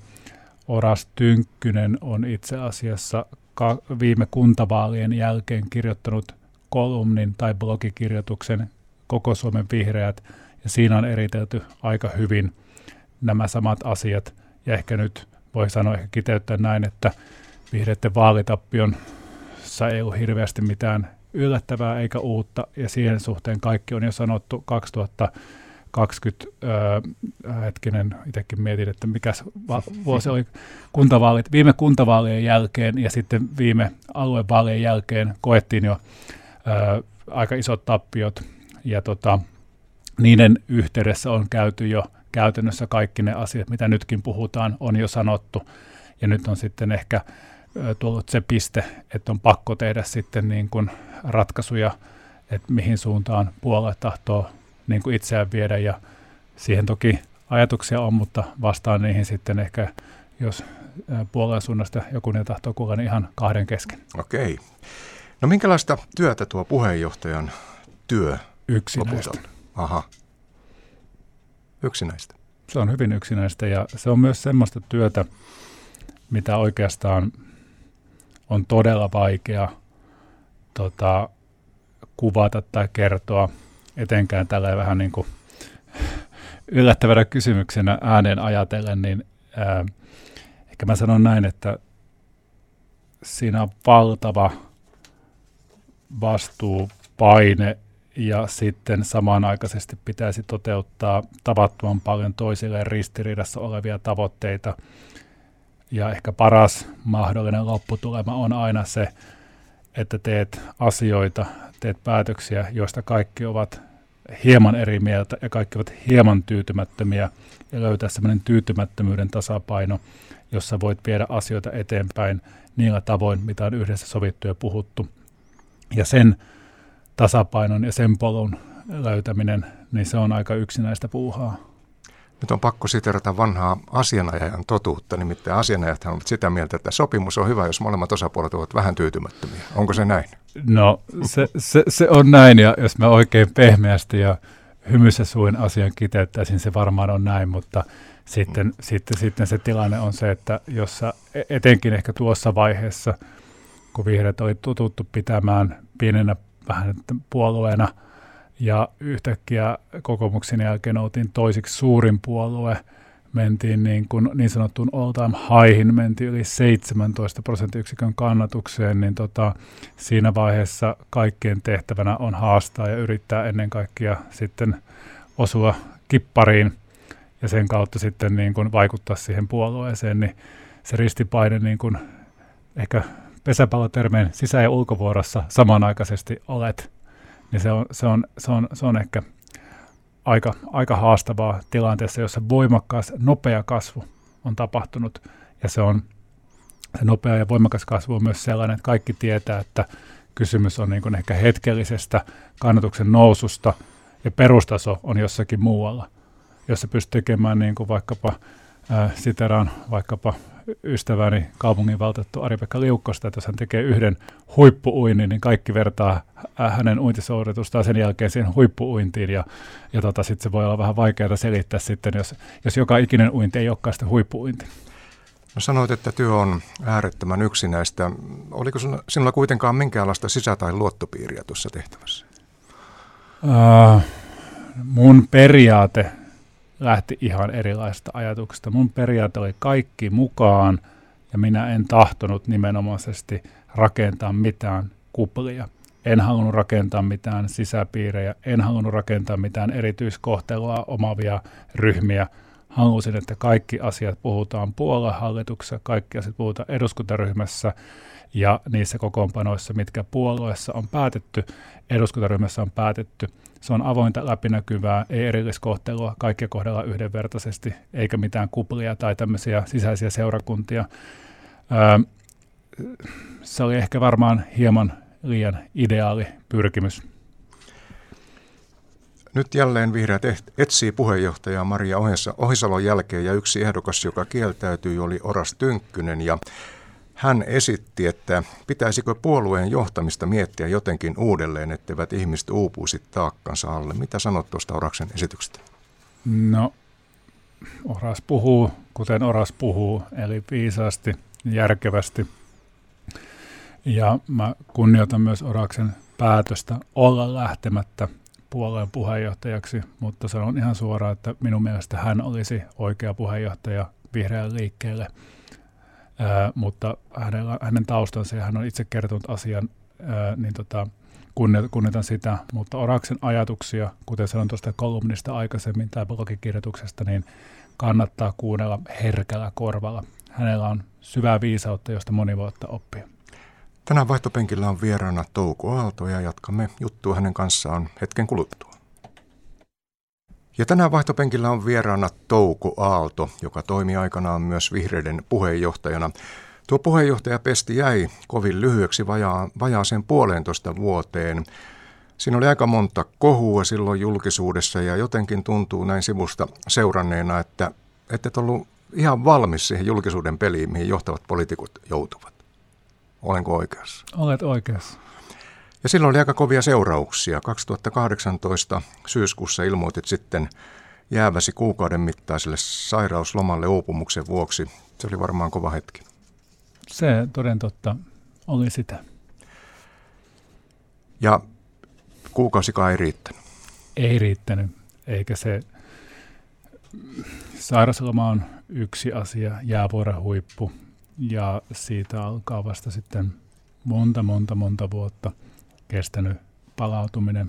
Oras Tynkkynen on itse asiassa viime kuntavaalien jälkeen kirjoittanut kolumnin tai blogikirjoituksen Koko Suomen vihreät, ja siinä on eritelty aika hyvin nämä samat asiat, ja ehkä nyt voi sanoa ehkä kiteyttää näin, että vihreiden vaalitappion ei ollut hirveästi mitään yllättävää eikä uutta, ja siihen suhteen kaikki on jo sanottu 2020, öö, hetkinen, itsekin mietin, että mikä vuosi oli. Kuntavaalit, viime kuntavaalien jälkeen ja sitten viime aluevaalien jälkeen koettiin jo öö, aika isot tappiot, ja tota, niiden yhteydessä on käyty jo käytännössä kaikki ne asiat, mitä nytkin puhutaan, on jo sanottu, ja nyt on sitten ehkä tullut se piste, että on pakko tehdä sitten niin kuin ratkaisuja, että mihin suuntaan puolue tahtoo niin kuin itseään viedä ja siihen toki ajatuksia on, mutta vastaan niihin sitten ehkä, jos puolueen suunnasta joku ne tahtoo kuulla, niin ihan kahden kesken. Okei. No minkälaista työtä tuo puheenjohtajan työ Yksinäistä. Aha. Yksinäistä. Se on hyvin yksinäistä ja se on myös semmoista työtä, mitä oikeastaan on todella vaikea tota, kuvata tai kertoa, etenkään tällä vähän niin kuin yllättävänä kysymyksenä ääneen ajatellen, niin ää, ehkä mä sanon näin, että siinä on valtava vastuupaine ja sitten samanaikaisesti pitäisi toteuttaa tavattoman paljon toisilleen ristiriidassa olevia tavoitteita. Ja ehkä paras mahdollinen lopputulema on aina se, että teet asioita, teet päätöksiä, joista kaikki ovat hieman eri mieltä ja kaikki ovat hieman tyytymättömiä ja löytää sellainen tyytymättömyyden tasapaino, jossa voit viedä asioita eteenpäin niillä tavoin, mitä on yhdessä sovittu ja puhuttu. Ja sen tasapainon ja sen polun löytäminen, niin se on aika yksinäistä puuhaa. Nyt on pakko siterata vanhaa asianajajan totuutta, nimittäin asianajat ovat sitä mieltä, että sopimus on hyvä, jos molemmat osapuolet ovat vähän tyytymättömiä. Onko se näin? No se, se, se on näin, ja jos mä oikein pehmeästi ja hymyssä suin asian kiteyttäisin, se varmaan on näin, mutta sitten, mm. sitten, sitten se tilanne on se, että jossa e, etenkin ehkä tuossa vaiheessa, kun vihreät oli tututtu pitämään pienenä vähän puolueena – ja yhtäkkiä kokoomuksen jälkeen oltiin toisiksi suurin puolue, mentiin niin, kuin niin sanottuun all time highhin, mentiin yli 17 prosenttiyksikön kannatukseen, niin tota, siinä vaiheessa kaikkien tehtävänä on haastaa ja yrittää ennen kaikkea sitten osua kippariin ja sen kautta sitten niin kuin vaikuttaa siihen puolueeseen, niin se ristipaine niin kuin ehkä pesäpallotermeen sisä- ja ulkovuorossa samanaikaisesti olet niin se on, se on, se on, se on ehkä aika, aika haastavaa tilanteessa, jossa voimakkaas, nopea kasvu on tapahtunut. Ja se on se nopea ja voimakas kasvu on myös sellainen, että kaikki tietää, että kysymys on niin ehkä hetkellisestä kannatuksen noususta ja perustaso on jossakin muualla, jossa pystyy tekemään niin kuin vaikkapa, äh, siteraan vaikkapa ystäväni kaupunginvaltuutettu Ari-Pekka Liukkosta, että jos hän tekee yhden huippuuinnin, niin kaikki vertaa hänen uintisuoritustaan sen jälkeen siihen huippuuintiin, ja, ja tota, sitten se voi olla vähän vaikeaa selittää sitten, jos, jos joka ikinen uinti ei olekaan sitä huippuuinti. No sanoit, että työ on äärettömän yksinäistä. Oliko sinulla kuitenkaan minkäänlaista sisä- tai luottopiiriä tuossa tehtävässä? Uh, mun periaate lähti ihan erilaisista ajatuksista. Mun periaate oli kaikki mukaan ja minä en tahtonut nimenomaisesti rakentaa mitään kuplia. En halunnut rakentaa mitään sisäpiirejä, en halunnut rakentaa mitään erityiskohtelua omavia ryhmiä. Halusin, että kaikki asiat puhutaan puoluehallituksessa, kaikki asiat puhutaan eduskuntaryhmässä ja niissä kokoonpanoissa, mitkä puolueessa on päätetty, eduskuntaryhmässä on päätetty – se on avointa, läpinäkyvää, ei erilliskohtelua, kaikkia kohdella yhdenvertaisesti, eikä mitään kuplia tai tämmöisiä sisäisiä seurakuntia. Öö, se oli ehkä varmaan hieman liian ideaali pyrkimys. Nyt jälleen vihreät etsii puheenjohtajaa Maria Ohisalon jälkeen ja yksi ehdokas, joka kieltäytyi, oli Oras Tynkkynen. Ja hän esitti, että pitäisikö puolueen johtamista miettiä jotenkin uudelleen, etteivät ihmiset uupuisi taakkansa alle. Mitä sanot tuosta Oraksen esityksestä? No, Oras puhuu, kuten Oras puhuu, eli viisaasti, järkevästi. Ja mä kunnioitan myös Oraksen päätöstä olla lähtemättä puolueen puheenjohtajaksi, mutta sanon ihan suoraan, että minun mielestä hän olisi oikea puheenjohtaja vihreän liikkeelle. Mutta hänellä, hänen taustansa ja hän on itse kertonut asian, ää, niin tota, kunnioitan sitä, mutta Oraksen ajatuksia, kuten sanoin tuosta kolumnista aikaisemmin tai blogikirjoituksesta, niin kannattaa kuunnella herkällä korvalla. Hänellä on syvää viisautta, josta moni voi ottaa oppia. Tänään vaihtopenkillä on vieraana Touko Aalto ja jatkamme juttua hänen kanssaan hetken kuluttua. Ja tänään vaihtopenkillä on vieraana Touko Aalto, joka toimi aikanaan myös vihreiden puheenjohtajana. Tuo puheenjohtaja pesti jäi kovin lyhyeksi vajaa, vajaaseen puolentoista vuoteen. Siinä oli aika monta kohua silloin julkisuudessa ja jotenkin tuntuu näin sivusta seuranneena, että et ollut ihan valmis siihen julkisuuden peliin, mihin johtavat poliitikot joutuvat. Olenko oikeassa? Olet oikeassa. Ja silloin oli aika kovia seurauksia. 2018 syyskuussa ilmoitit sitten jääväsi kuukauden mittaiselle sairauslomalle uupumuksen vuoksi. Se oli varmaan kova hetki. Se toden totta oli sitä. Ja kuukausikaan ei riittänyt? Ei riittänyt, eikä se sairausloma on yksi asia, jäävuoren huippu, ja siitä alkaa vasta sitten monta, monta, monta vuotta kestänyt palautuminen.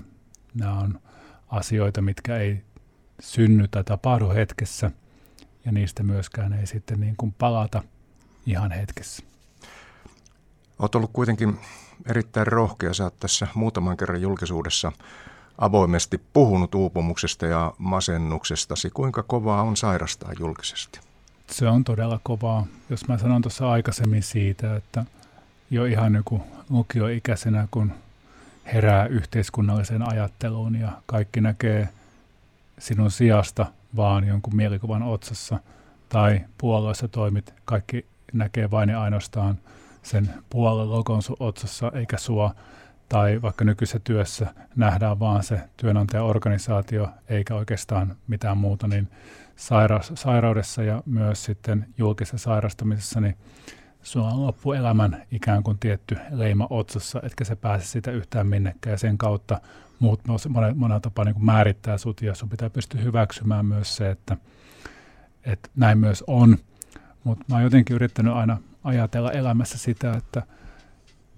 Nämä on asioita, mitkä ei synny tai tapahdu hetkessä, ja niistä myöskään ei sitten niin kuin palata ihan hetkessä. Olet ollut kuitenkin erittäin rohkea. Sä oot tässä muutaman kerran julkisuudessa avoimesti puhunut uupumuksesta ja masennuksestasi. Kuinka kovaa on sairastaa julkisesti? Se on todella kovaa. Jos mä sanon tuossa aikaisemmin siitä, että jo ihan joku lukioikäisenä, kun herää yhteiskunnalliseen ajatteluun ja kaikki näkee sinun sijasta vaan jonkun mielikuvan otsassa. Tai puolueessa toimit, kaikki näkee vain ja ainoastaan sen puolen logon sun otsassa eikä sua, tai vaikka nykyisessä työssä nähdään vaan se työnantajaorganisaatio eikä oikeastaan mitään muuta, niin sairaudessa ja myös sitten julkisessa sairastamisessa, niin sulla on loppuelämän ikään kuin tietty leima otsassa, etkä se pääse sitä yhtään minnekään. Ja sen kautta muut monella, monella tapaa niin määrittää sut ja sun pitää pystyä hyväksymään myös se, että, että näin myös on. Mutta mä oon jotenkin yrittänyt aina ajatella elämässä sitä, että,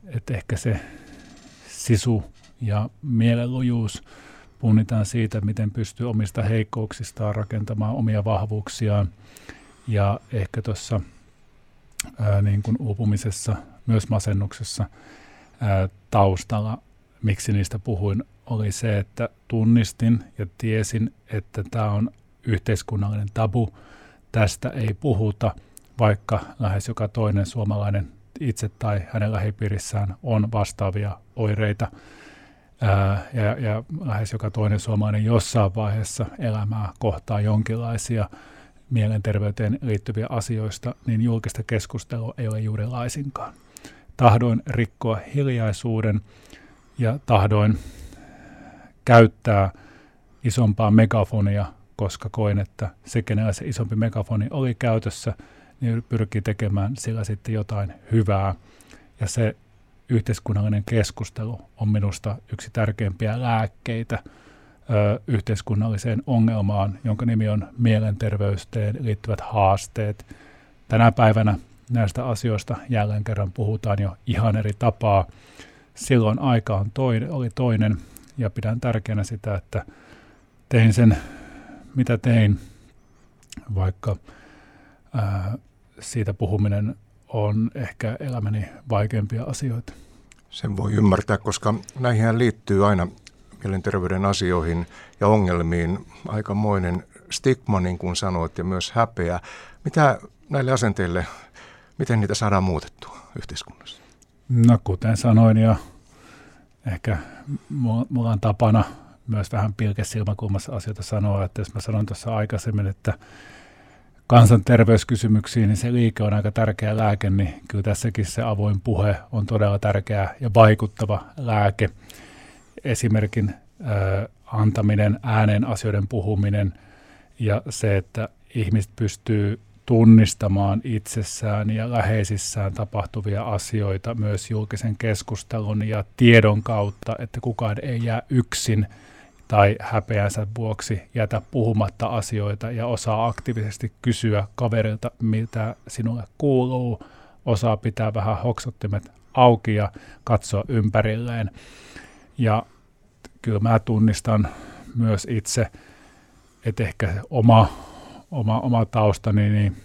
että ehkä se sisu ja mielenlujuus punnitaan siitä, miten pystyy omista heikkouksistaan rakentamaan omia vahvuuksiaan. Ja ehkä tuossa niin kuin uupumisessa, myös masennuksessa ää, taustalla, miksi niistä puhuin, oli se, että tunnistin ja tiesin, että tämä on yhteiskunnallinen tabu. Tästä ei puhuta, vaikka lähes joka toinen suomalainen itse tai hänen lähipiirissään on vastaavia oireita. Ää, ja, ja lähes joka toinen suomalainen jossain vaiheessa elämää kohtaa jonkinlaisia mielenterveyteen liittyviä asioista, niin julkista keskustelua ei ole juuri laisinkaan. Tahdoin rikkoa hiljaisuuden ja tahdoin käyttää isompaa megafonia, koska koin, että se, kenellä se isompi megafoni oli käytössä, niin pyrkii tekemään sillä sitten jotain hyvää. Ja se yhteiskunnallinen keskustelu on minusta yksi tärkeimpiä lääkkeitä yhteiskunnalliseen ongelmaan, jonka nimi on mielenterveyteen liittyvät haasteet. Tänä päivänä näistä asioista jälleen kerran puhutaan jo ihan eri tapaa. Silloin aika on toinen, oli toinen ja pidän tärkeänä sitä, että tein sen, mitä tein, vaikka ää, siitä puhuminen on ehkä elämäni vaikeimpia asioita. Sen voi ymmärtää, koska näihin liittyy aina mielenterveyden asioihin ja ongelmiin aikamoinen stigma, niin kuin sanoit, ja myös häpeä. Mitä näille asenteille, miten niitä saadaan muutettua yhteiskunnassa? No kuten sanoin ja ehkä mulla on tapana myös vähän pilkesilmäkulmassa asioita sanoa, että jos mä sanon tuossa aikaisemmin, että kansanterveyskysymyksiin, niin se liike on aika tärkeä lääke, niin kyllä tässäkin se avoin puhe on todella tärkeä ja vaikuttava lääke. Esimerkin äh, antaminen, äänen asioiden puhuminen ja se, että ihmiset pystyy tunnistamaan itsessään ja läheisissään tapahtuvia asioita myös julkisen keskustelun ja tiedon kautta, että kukaan ei jää yksin tai häpeänsä vuoksi jätä puhumatta asioita ja osaa aktiivisesti kysyä kaverilta, mitä sinulle kuuluu, osaa pitää vähän hoksottimet auki ja katsoa ympärilleen. Ja kyllä mä tunnistan myös itse, että ehkä oma, oma, oma taustani, niin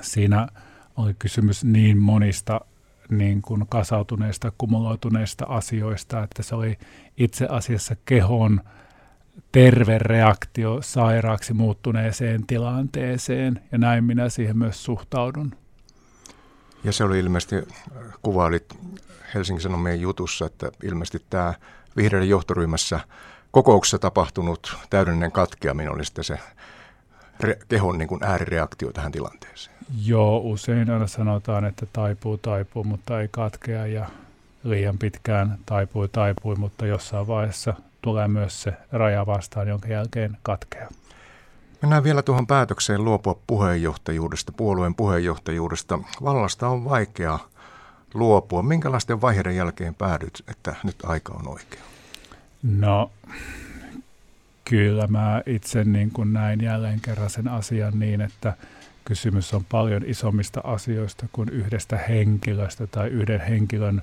siinä oli kysymys niin monista niin kuin kasautuneista, kumuloituneista asioista, että se oli itse asiassa kehon terve reaktio sairaaksi muuttuneeseen tilanteeseen, ja näin minä siihen myös suhtaudun. Ja se oli ilmeisesti, kuvailit Helsingin Sanomien jutussa, että ilmeisesti tämä vihreiden johtoryhmässä kokouksessa tapahtunut täydellinen katkeaminen oli sitten se re- kehon niin kuin äärireaktio tähän tilanteeseen. Joo, usein aina sanotaan, että taipuu, taipuu, mutta ei katkea ja liian pitkään taipui, taipui, mutta jossain vaiheessa tulee myös se raja vastaan, jonka jälkeen katkeaa. Mennään vielä tuohon päätökseen luopua puheenjohtajuudesta, puolueen puheenjohtajuudesta. Vallasta on vaikea luopua. Minkälaisten vaiheiden jälkeen päädyt, että nyt aika on oikea? No, kyllä mä itse niin kuin näin jälleen kerran sen asian niin, että kysymys on paljon isommista asioista kuin yhdestä henkilöstä tai yhden henkilön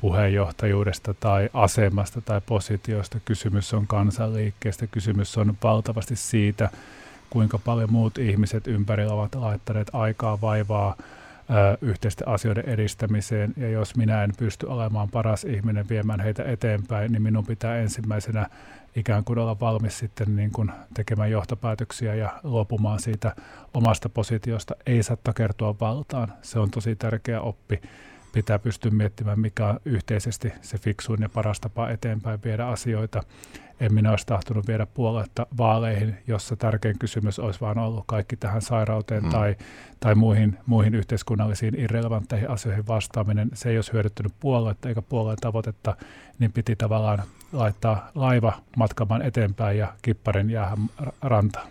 puheenjohtajuudesta tai asemasta tai positiosta. Kysymys on kansanliikkeestä, kysymys on valtavasti siitä, kuinka paljon muut ihmiset ympärillä ovat laittaneet aikaa vaivaa yhteisten asioiden edistämiseen. Ja jos minä en pysty olemaan paras ihminen viemään heitä eteenpäin, niin minun pitää ensimmäisenä ikään kuin olla valmis sitten niin kuin tekemään johtopäätöksiä ja luopumaan siitä omasta positiosta. Ei saa takertua valtaan. Se on tosi tärkeä oppi pitää pystyä miettimään, mikä on yhteisesti se fiksuin ja paras tapa eteenpäin viedä asioita. En minä olisi tahtonut viedä puoletta vaaleihin, jossa tärkein kysymys olisi vaan ollut kaikki tähän sairauteen hmm. tai, tai muihin, muihin yhteiskunnallisiin irrelevantteihin asioihin vastaaminen. Se ei olisi hyödyttänyt puoluetta eikä puolueen tavoitetta, niin piti tavallaan laittaa laiva matkamaan eteenpäin ja kipparin jäähän rantaan.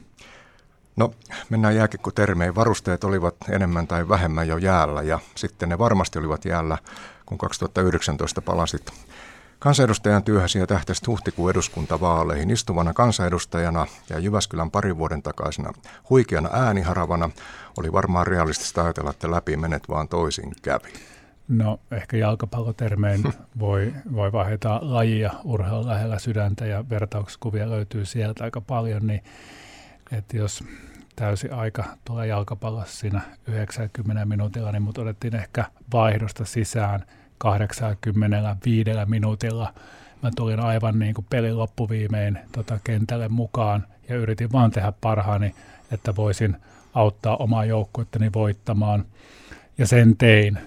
No mennään jääkikkotermeihin. Varusteet olivat enemmän tai vähemmän jo jäällä ja sitten ne varmasti olivat jäällä, kun 2019 palasit kansanedustajan työhäsi ja tähtäisit huhtikuun eduskuntavaaleihin istuvana kansanedustajana ja Jyväskylän parin vuoden takaisena huikeana ääniharavana. Oli varmaan realistista ajatella, että läpi menet vaan toisin kävi. No ehkä jalkapallotermein <laughs> voi, voi vaihdeta lajia urheilun lähellä sydäntä ja vertauskuvia löytyy sieltä aika paljon, niin että jos täysi aika tulee jalkapallossa siinä 90 minuutilla, niin mut otettiin ehkä vaihdosta sisään 85 minuutilla. Mä tulin aivan niin kuin pelin loppuviimein tota kentälle mukaan ja yritin vaan tehdä parhaani, että voisin auttaa omaa joukkuettani voittamaan. Ja sen tein.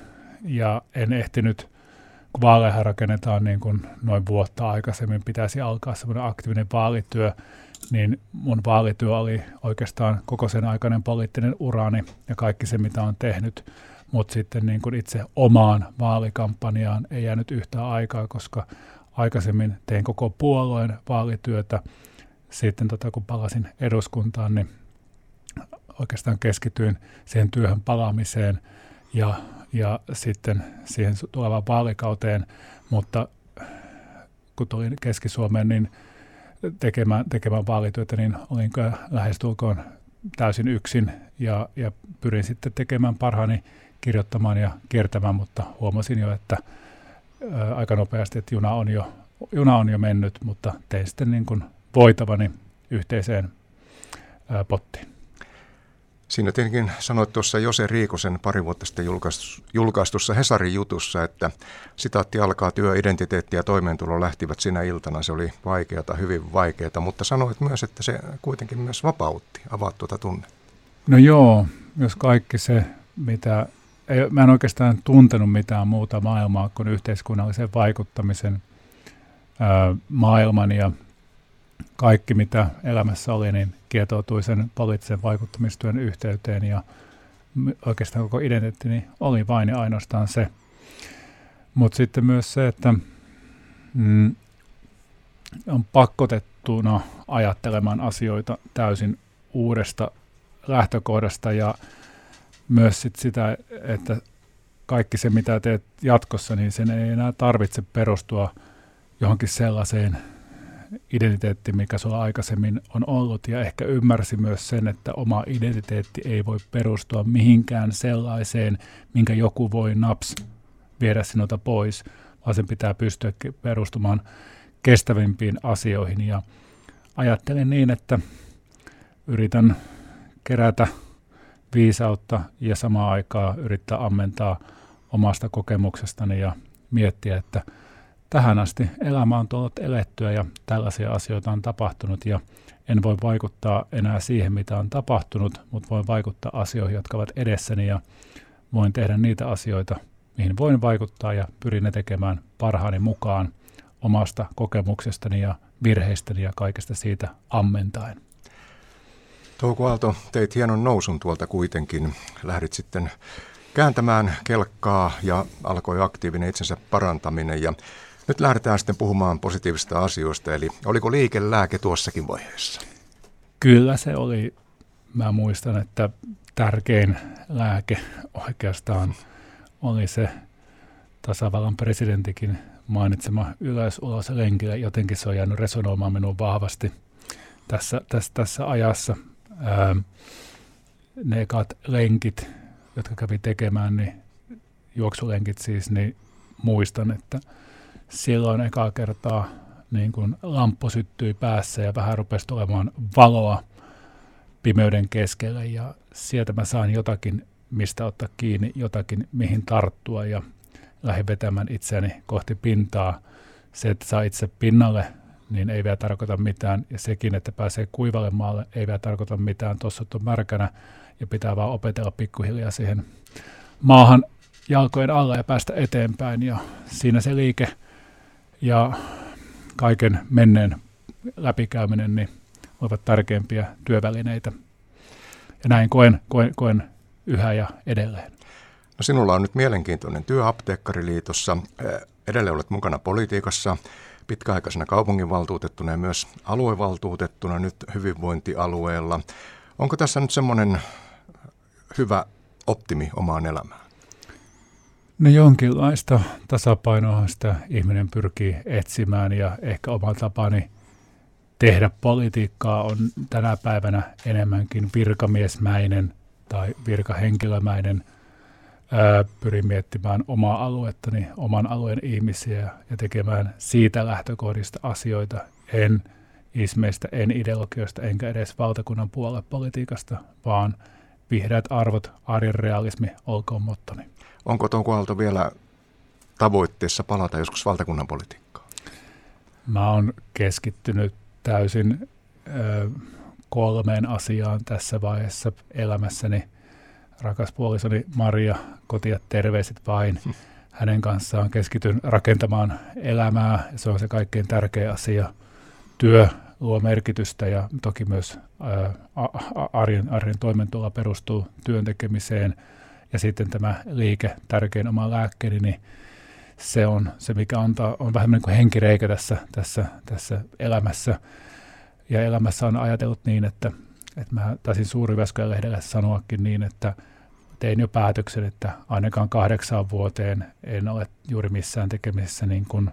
Ja en ehtinyt, kun vaaleja rakennetaan niin kuin noin vuotta aikaisemmin, pitäisi alkaa semmoinen aktiivinen vaalityö, niin mun vaalityö oli oikeastaan koko sen aikainen poliittinen urani ja kaikki se, mitä on tehnyt. Mutta sitten niin kun itse omaan vaalikampanjaan ei jäänyt yhtään aikaa, koska aikaisemmin tein koko puolueen vaalityötä. Sitten tota, kun palasin eduskuntaan, niin oikeastaan keskityin siihen työhön palaamiseen ja, ja sitten siihen tulevaan vaalikauteen. Mutta kun tulin Keski-Suomeen, niin tekemään, tekemään vaalityötä, niin olin lähestulkoon täysin yksin ja, ja pyrin sitten tekemään parhaani kirjoittamaan ja kiertämään, mutta huomasin jo, että ää, aika nopeasti, että juna on jo, juna on jo mennyt, mutta tein sitten niin kuin voitavani yhteiseen ää, pottiin. Siinä tietenkin sanoit tuossa Jose Riikosen pari vuotta sitten julkaistussa Hesarin jutussa, että sitaatti alkaa työ, identiteetti ja toimeentulo lähtivät sinä iltana. Se oli vaikeata, hyvin vaikeata, mutta sanoit myös, että se kuitenkin myös vapautti. Avaat tuota tunnetta. No joo, jos kaikki se, mitä... Ei, mä en oikeastaan tuntenut mitään muuta maailmaa kuin yhteiskunnallisen vaikuttamisen ää, maailman ja kaikki, mitä elämässä oli, niin kietoutui sen poliittisen vaikuttamistyön yhteyteen ja oikeastaan koko identiteetti oli vain ja ainoastaan se. Mutta sitten myös se, että mm, on pakkotettuna ajattelemaan asioita täysin uudesta lähtökohdasta ja myös sit sitä, että kaikki se, mitä teet jatkossa, niin sen ei enää tarvitse perustua johonkin sellaiseen identiteetti, mikä sulla aikaisemmin on ollut, ja ehkä ymmärsi myös sen, että oma identiteetti ei voi perustua mihinkään sellaiseen, minkä joku voi naps viedä sinulta pois, vaan sen pitää pystyä perustumaan kestävimpiin asioihin. Ja ajattelen niin, että yritän kerätä viisautta ja samaan aikaan yrittää ammentaa omasta kokemuksestani ja miettiä, että – tähän asti elämä on tullut elettyä ja tällaisia asioita on tapahtunut ja en voi vaikuttaa enää siihen, mitä on tapahtunut, mutta voin vaikuttaa asioihin, jotka ovat edessäni ja voin tehdä niitä asioita, mihin voin vaikuttaa ja pyrin ne tekemään parhaani mukaan omasta kokemuksestani ja virheistäni ja kaikesta siitä ammentaen. Touko Aalto, teit hienon nousun tuolta kuitenkin. Lähdit sitten kääntämään kelkkaa ja alkoi aktiivinen itsensä parantaminen ja nyt lähdetään sitten puhumaan positiivista asioista, eli oliko liikelääke tuossakin vaiheessa? Kyllä se oli. Mä muistan, että tärkein lääke oikeastaan oli se tasavallan presidentikin mainitsema ylös ulos lenkille. Jotenkin se on jäänyt resonoimaan minun vahvasti tässä, tässä, tässä ajassa. Ää, ne ekat lenkit, jotka kävi tekemään, niin juoksulenkit siis, niin muistan, että – silloin ekaa kertaa niin kun lamppu syttyi päässä ja vähän rupesi tulemaan valoa pimeyden keskelle ja sieltä mä saan jotakin, mistä ottaa kiinni, jotakin, mihin tarttua ja lähdin vetämään itseäni kohti pintaa. Se, että saa itse pinnalle, niin ei vielä tarkoita mitään. Ja sekin, että pääsee kuivalle maalle, ei vielä tarkoita mitään. Tuossa on märkänä ja pitää vaan opetella pikkuhiljaa siihen maahan jalkojen alla ja päästä eteenpäin. Ja siinä se liike ja kaiken menneen läpikäyminen niin ovat tärkeimpiä työvälineitä. Ja näin koen, koen, koen yhä ja edelleen. No sinulla on nyt mielenkiintoinen työ Apteekkariliitossa. Edelleen olet mukana politiikassa pitkäaikaisena kaupunginvaltuutettuna ja myös aluevaltuutettuna nyt hyvinvointialueella. Onko tässä nyt semmoinen hyvä optimi omaan elämään? No jonkinlaista tasapainoa sitä ihminen pyrkii etsimään ja ehkä oma tapani tehdä politiikkaa on tänä päivänä enemmänkin virkamiesmäinen tai virkahenkilömäinen. Ää, pyrin miettimään omaa aluettani, oman alueen ihmisiä ja tekemään siitä lähtökohdista asioita. En ismeistä, en ideologioista, enkä edes valtakunnan puoluepolitiikasta, vaan vihreät arvot, arjen realismi olkoon mottoni. Onko Touko Aalto vielä tavoitteessa palata joskus valtakunnan politiikkaan? Mä oon keskittynyt täysin ö, kolmeen asiaan tässä vaiheessa elämässäni. Rakas puolisoni Maria, kotia terveiset vain. Hänen kanssaan keskityn rakentamaan elämää. Se on se kaikkein tärkein asia. Työ luo merkitystä ja toki myös ä, arjen, arjen toimeentulo perustuu työn tekemiseen – ja sitten tämä liike, tärkein oma lääkkeeni, niin se on se, mikä antaa, on vähän niin kuin henkireikä tässä, tässä, tässä elämässä. Ja elämässä on ajatellut niin, että, että mä taisin suuri lehdelle sanoakin niin, että tein jo päätöksen, että ainakaan kahdeksaan vuoteen en ole juuri missään tekemisessä niin kuin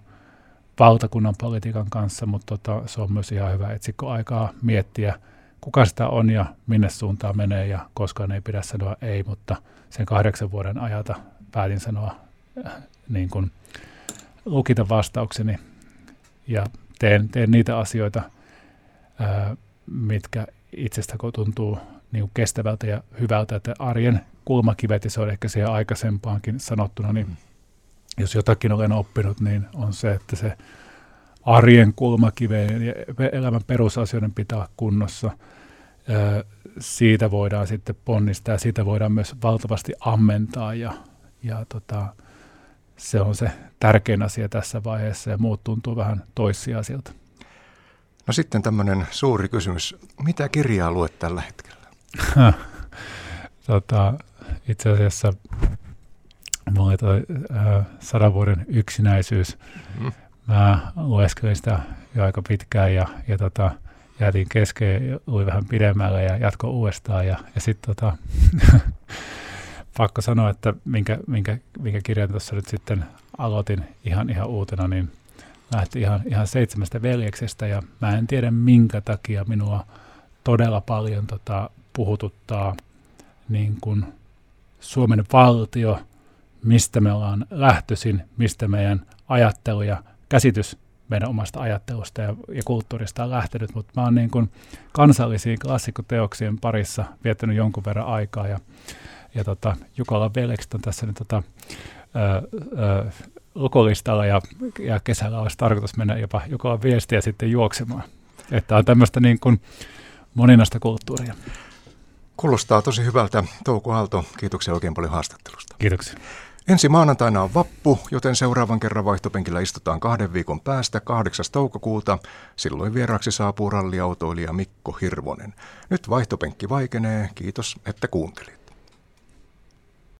valtakunnan politiikan kanssa, mutta tota, se on myös ihan hyvä etsikko aikaa miettiä, kuka sitä on ja minne suuntaan menee ja koskaan ei pidä sanoa ei, mutta – sen kahdeksan vuoden ajata päätin sanoa äh, niin kuin, lukita vastaukseni ja teen, teen niitä asioita, äh, mitkä itsestä tuntuu niin kuin kestävältä ja hyvältä, että arjen kulmakivet, ja se on ehkä siihen aikaisempaankin sanottuna, niin jos jotakin olen oppinut, niin on se, että se arjen kulmakiveen ja elämän perusasioiden pitää olla kunnossa – siitä voidaan sitten ponnistaa ja siitä voidaan myös valtavasti ammentaa ja, ja tota, se on se tärkein asia tässä vaiheessa ja muut tuntuu vähän toissijaisilta. No sitten tämmöinen suuri kysymys. Mitä kirjaa luet tällä hetkellä? <laughs> tota, itse asiassa mulla oli toi äh, sadan vuoden yksinäisyys. Mm. Mä lueskelin sitä jo aika pitkään ja, ja tota, jäätiin kesken, luin vähän pidemmälle ja jatko uudestaan. Ja, ja sitten tota, <laughs> pakko sanoa, että minkä, minkä, minkä kirjan tuossa nyt sitten aloitin ihan, ihan uutena, niin lähti ihan, ihan seitsemästä veljeksestä ja mä en tiedä minkä takia minua todella paljon tota, puhututtaa niin kuin Suomen valtio, mistä me ollaan lähtöisin, mistä meidän ajattelu ja käsitys meidän omasta ajattelusta ja, ja kulttuurista on lähtenyt, mutta mä oon niin kuin kansallisiin klassikoteoksien parissa viettänyt jonkun verran aikaa ja, ja tota, Jukola Velekset on tässä nyt tota, ö, ö, lukulistalla ja, ja kesällä olisi tarkoitus mennä jopa Jukolan viestiä sitten juoksemaan. Että on tämmöistä niin kuin moninaista kulttuuria. Kuulostaa tosi hyvältä. Touko Aalto, kiitoksia oikein paljon haastattelusta. Kiitoksia. Ensi maanantaina on vappu, joten seuraavan kerran vaihtopenkillä istutaan kahden viikon päästä 8. toukokuuta. Silloin vieraksi saapuu ralliautoilija Mikko Hirvonen. Nyt vaihtopenkki vaikenee. Kiitos, että kuuntelit.